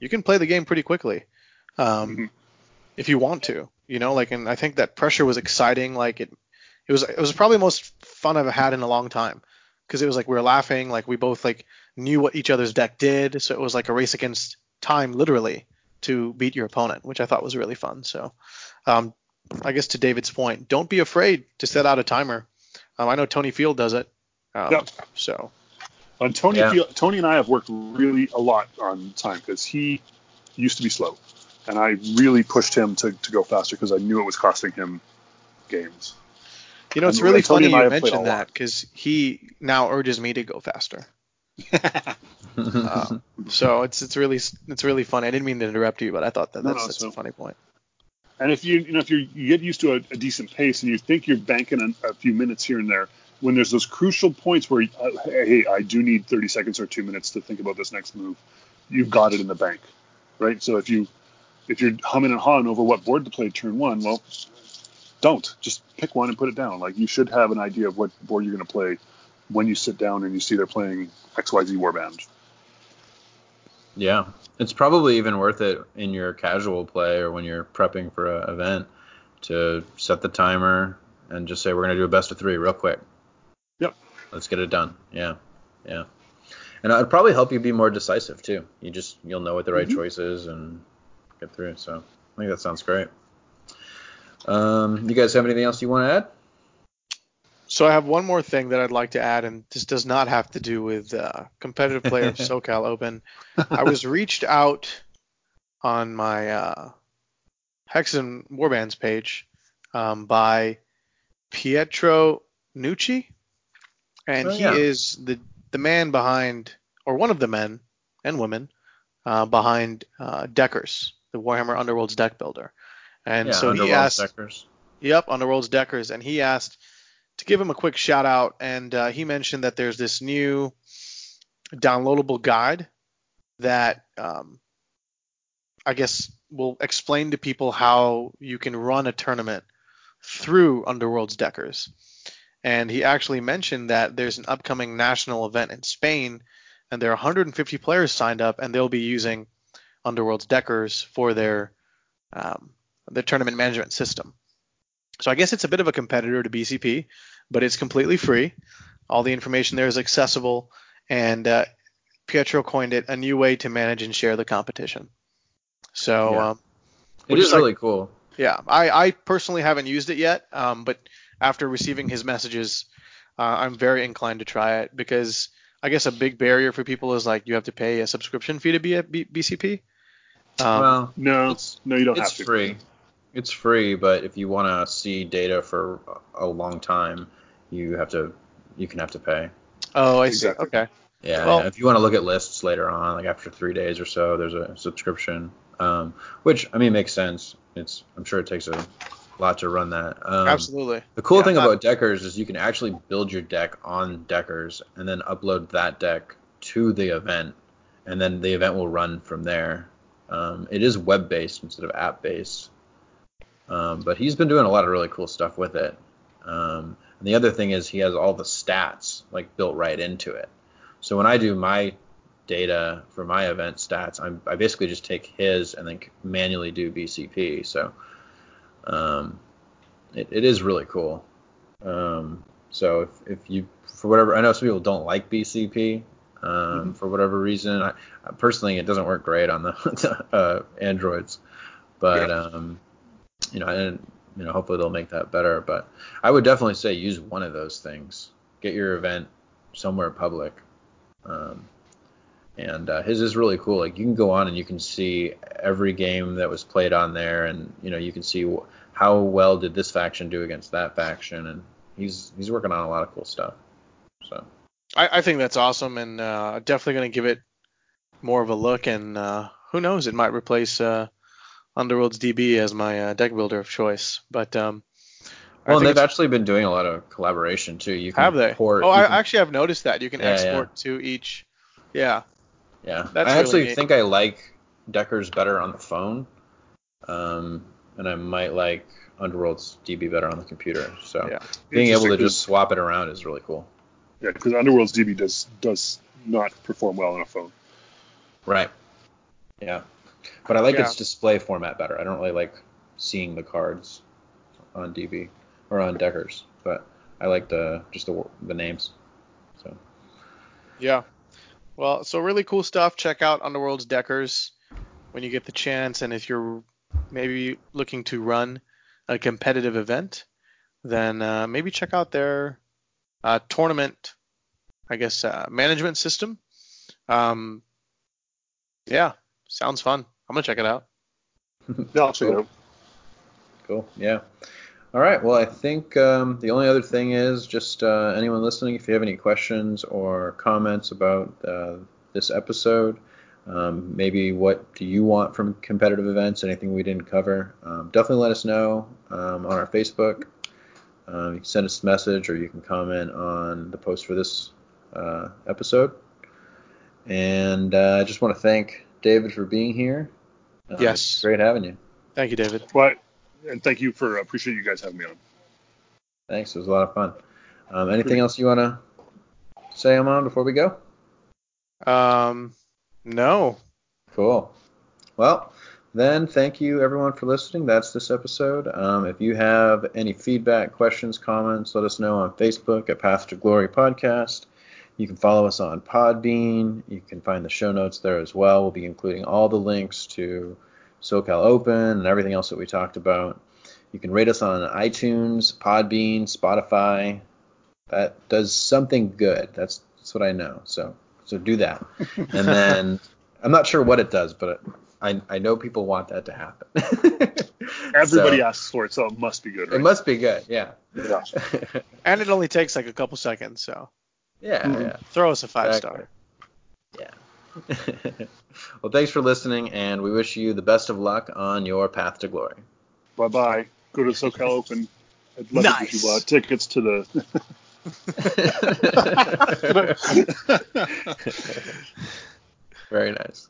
you can play the game pretty quickly, um, Mhm. if you want to. You know, like and I think that pressure was exciting. Like it it was it was probably the most fun I've had in a long time because it was like we were laughing, like we both like knew what each other's deck did, so it was like a race against time, literally, to beat your opponent, which I thought was really fun. So, um, I guess to David's point, don't be afraid to set out a timer. Um, I know Tony Field does it. Um, Yep. So And Tony Yeah. feel, Tony and I have worked really a lot on time because he used to be slow, and I really pushed him to, to go faster because I knew it was costing him games. you know it's And really Tony funny you have played a mentioned that because he now urges me to go faster. Uh, (laughs) so it's it's really it's really funny. I didn't mean to interrupt you, but I thought that No, that's, no, that's so- a funny point. And if you you know if you you get used to a, a decent pace and you think you're banking a, a few minutes here and there, when there's those crucial points where uh, hey I do need 30 seconds or two minutes to think about this next move, you've got it in the bank, right? So if you if you're humming and hawing over what board to play turn one, well, don't just pick one and put it down. Like you should have an idea of what board you're going to play when you sit down and you see they're playing XYZ Warband. Yeah, it's probably even worth it in your casual play or when you're prepping for an event to set the timer and just say we're gonna do a best of three real quick. Let's get it done. Yeah, yeah. And it'd probably help you be more decisive too. You just you'll know what the right Mhm. choice is and get through. So I think that sounds great. Um, you guys have anything else you want to add? So I have one more thing that I'd like to add, and this does not have to do with uh, competitive player of (laughs) SoCal Open. I was reached out on my uh, Hexen Warbands page um, by Pietro Nucci, and Oh, he yeah. is the the man behind, or one of the men and women uh, behind uh, Deckers, the Warhammer Underworlds deck builder. And yeah, so he asked, Deckers. Yep, Underworld's Deckers, and he asked to give him a quick shout out, and uh, he mentioned that there's this new downloadable guide that um, I guess will explain to people how you can run a tournament through Underworld's Deckers. And he actually mentioned that there's an upcoming national event in Spain, and there are 150 players signed up, and they'll be using Underworld's Deckers for their um, their tournament management system. So I guess it's a bit of a competitor to BCP, but it's completely free. All the information there is accessible, and uh, Pietro coined it a new way to manage and share the competition. So Yeah. um, It is like- really cool. yeah, I, I personally haven't used it yet, um, but after receiving his messages, uh, I'm very inclined to try it because I guess a big barrier for people is like you have to pay a subscription fee to be a B- BCP. Um, well, No, It's- no, you don't it's have to. It's free. It's free, but if you want to see data for a long time, you have to you can have to pay. oh, I Exactly. see. Okay. Yeah, Well- yeah, if you want to look at lists later on, like after three days or so, there's a subscription, um, which I mean makes sense. It's I'm sure it takes a lot to run that. Um, Absolutely. The cool Yeah, thing uh, about Deckers is you can actually build your deck on Deckers and then upload that deck to the event, and then the event will run from there. Um, it is web based instead of app based, um, but he's been doing a lot of really cool stuff with it. Um, and the other thing is he has all the stats like built right into it. So when I do my data for my event stats, I'm, I basically just take his and then manually do BCP. So um, it, it is really cool. Um, so if, if you, for whatever, I know some people don't like BCP um, for whatever reason. I, I personally, it doesn't work great on the (laughs) uh, Androids, but Yeah. um, you know, and you know, hopefully they'll make that better. But I would definitely say use one of those things. Get your event somewhere public. Um, and uh, his is really cool. Like you can go on and you can see every game that was played on there, and you know you can see wh- how well did this faction do against that faction, and he's he's working on a lot of cool stuff. So I, I think that's awesome, and uh, definitely going to give it more of a look. And uh, who knows, it might replace uh, Underworld's DB as my uh, deck builder of choice. But um, well, they've actually been doing a lot of collaboration too. You can have they? port. oh, I can- actually have noticed that you can Yeah, yeah. export to each. Yeah, Yeah, That's I really actually neat. think I like Deckers better on the phone, um, and I might like Underworld's DB better on the computer. So Yeah. being able to just swap it around is really cool. Yeah, because Underworld's DB does does not perform well on a phone. Right. Yeah, but I like Yeah. its display format better. I don't really like seeing the cards on DB or on Deckers, but I like the just the the names. So yeah. Well, so really cool stuff. Check out Underworld's Deckers when you get the chance, and if you're maybe looking to run a competitive event, then uh, maybe check out their uh, tournament, I guess, uh, management system. Um, yeah, sounds fun. I'm gonna check it out. (laughs) Yeah, I'll check it Cool. out. Cool. Yeah. All right. Well, I think um, the only other thing is just uh, anyone listening, if you have any questions or comments about uh, this episode, um, maybe what do you want from competitive events, anything we didn't cover, um, definitely let us know um, on our Facebook. Um, you can send us a message or you can comment on the post for this uh, episode. And uh, I just want to thank David for being here. Uh, Yes. Great having you. Thank you, David. Well, and thank you for appreciate you guys having me on. Thanks. It was a lot of fun. Um, anything else you want to say, Aman, before we go? Um, no. Cool. Well, then thank you everyone for listening. That's this episode. Um, if you have any feedback, questions, comments, let us know on Facebook at Path to Glory Podcast. You can follow us on Podbean. You can find the show notes there as well. We'll be including all the links to SoCal Open and everything else that we talked about. You can rate us on iTunes, Podbean, Spotify. That does something good. That's that's what I know. So so do that. (laughs) And then I'm not sure what it does, but I I know people want that to happen. (laughs) Everybody So, asks for it, so it must be good. It must be good. Yeah. Yeah. And it only takes like a couple seconds, so yeah. Mhm. Yeah. throw us a five Exactly. star. Yeah. (laughs) well, thanks for listening, and we wish you the best of luck on your path to glory. Bye bye. Go to SoCal Open. I'd love it if uh, Nice. you bought tickets to the. (laughs) (laughs) Very nice.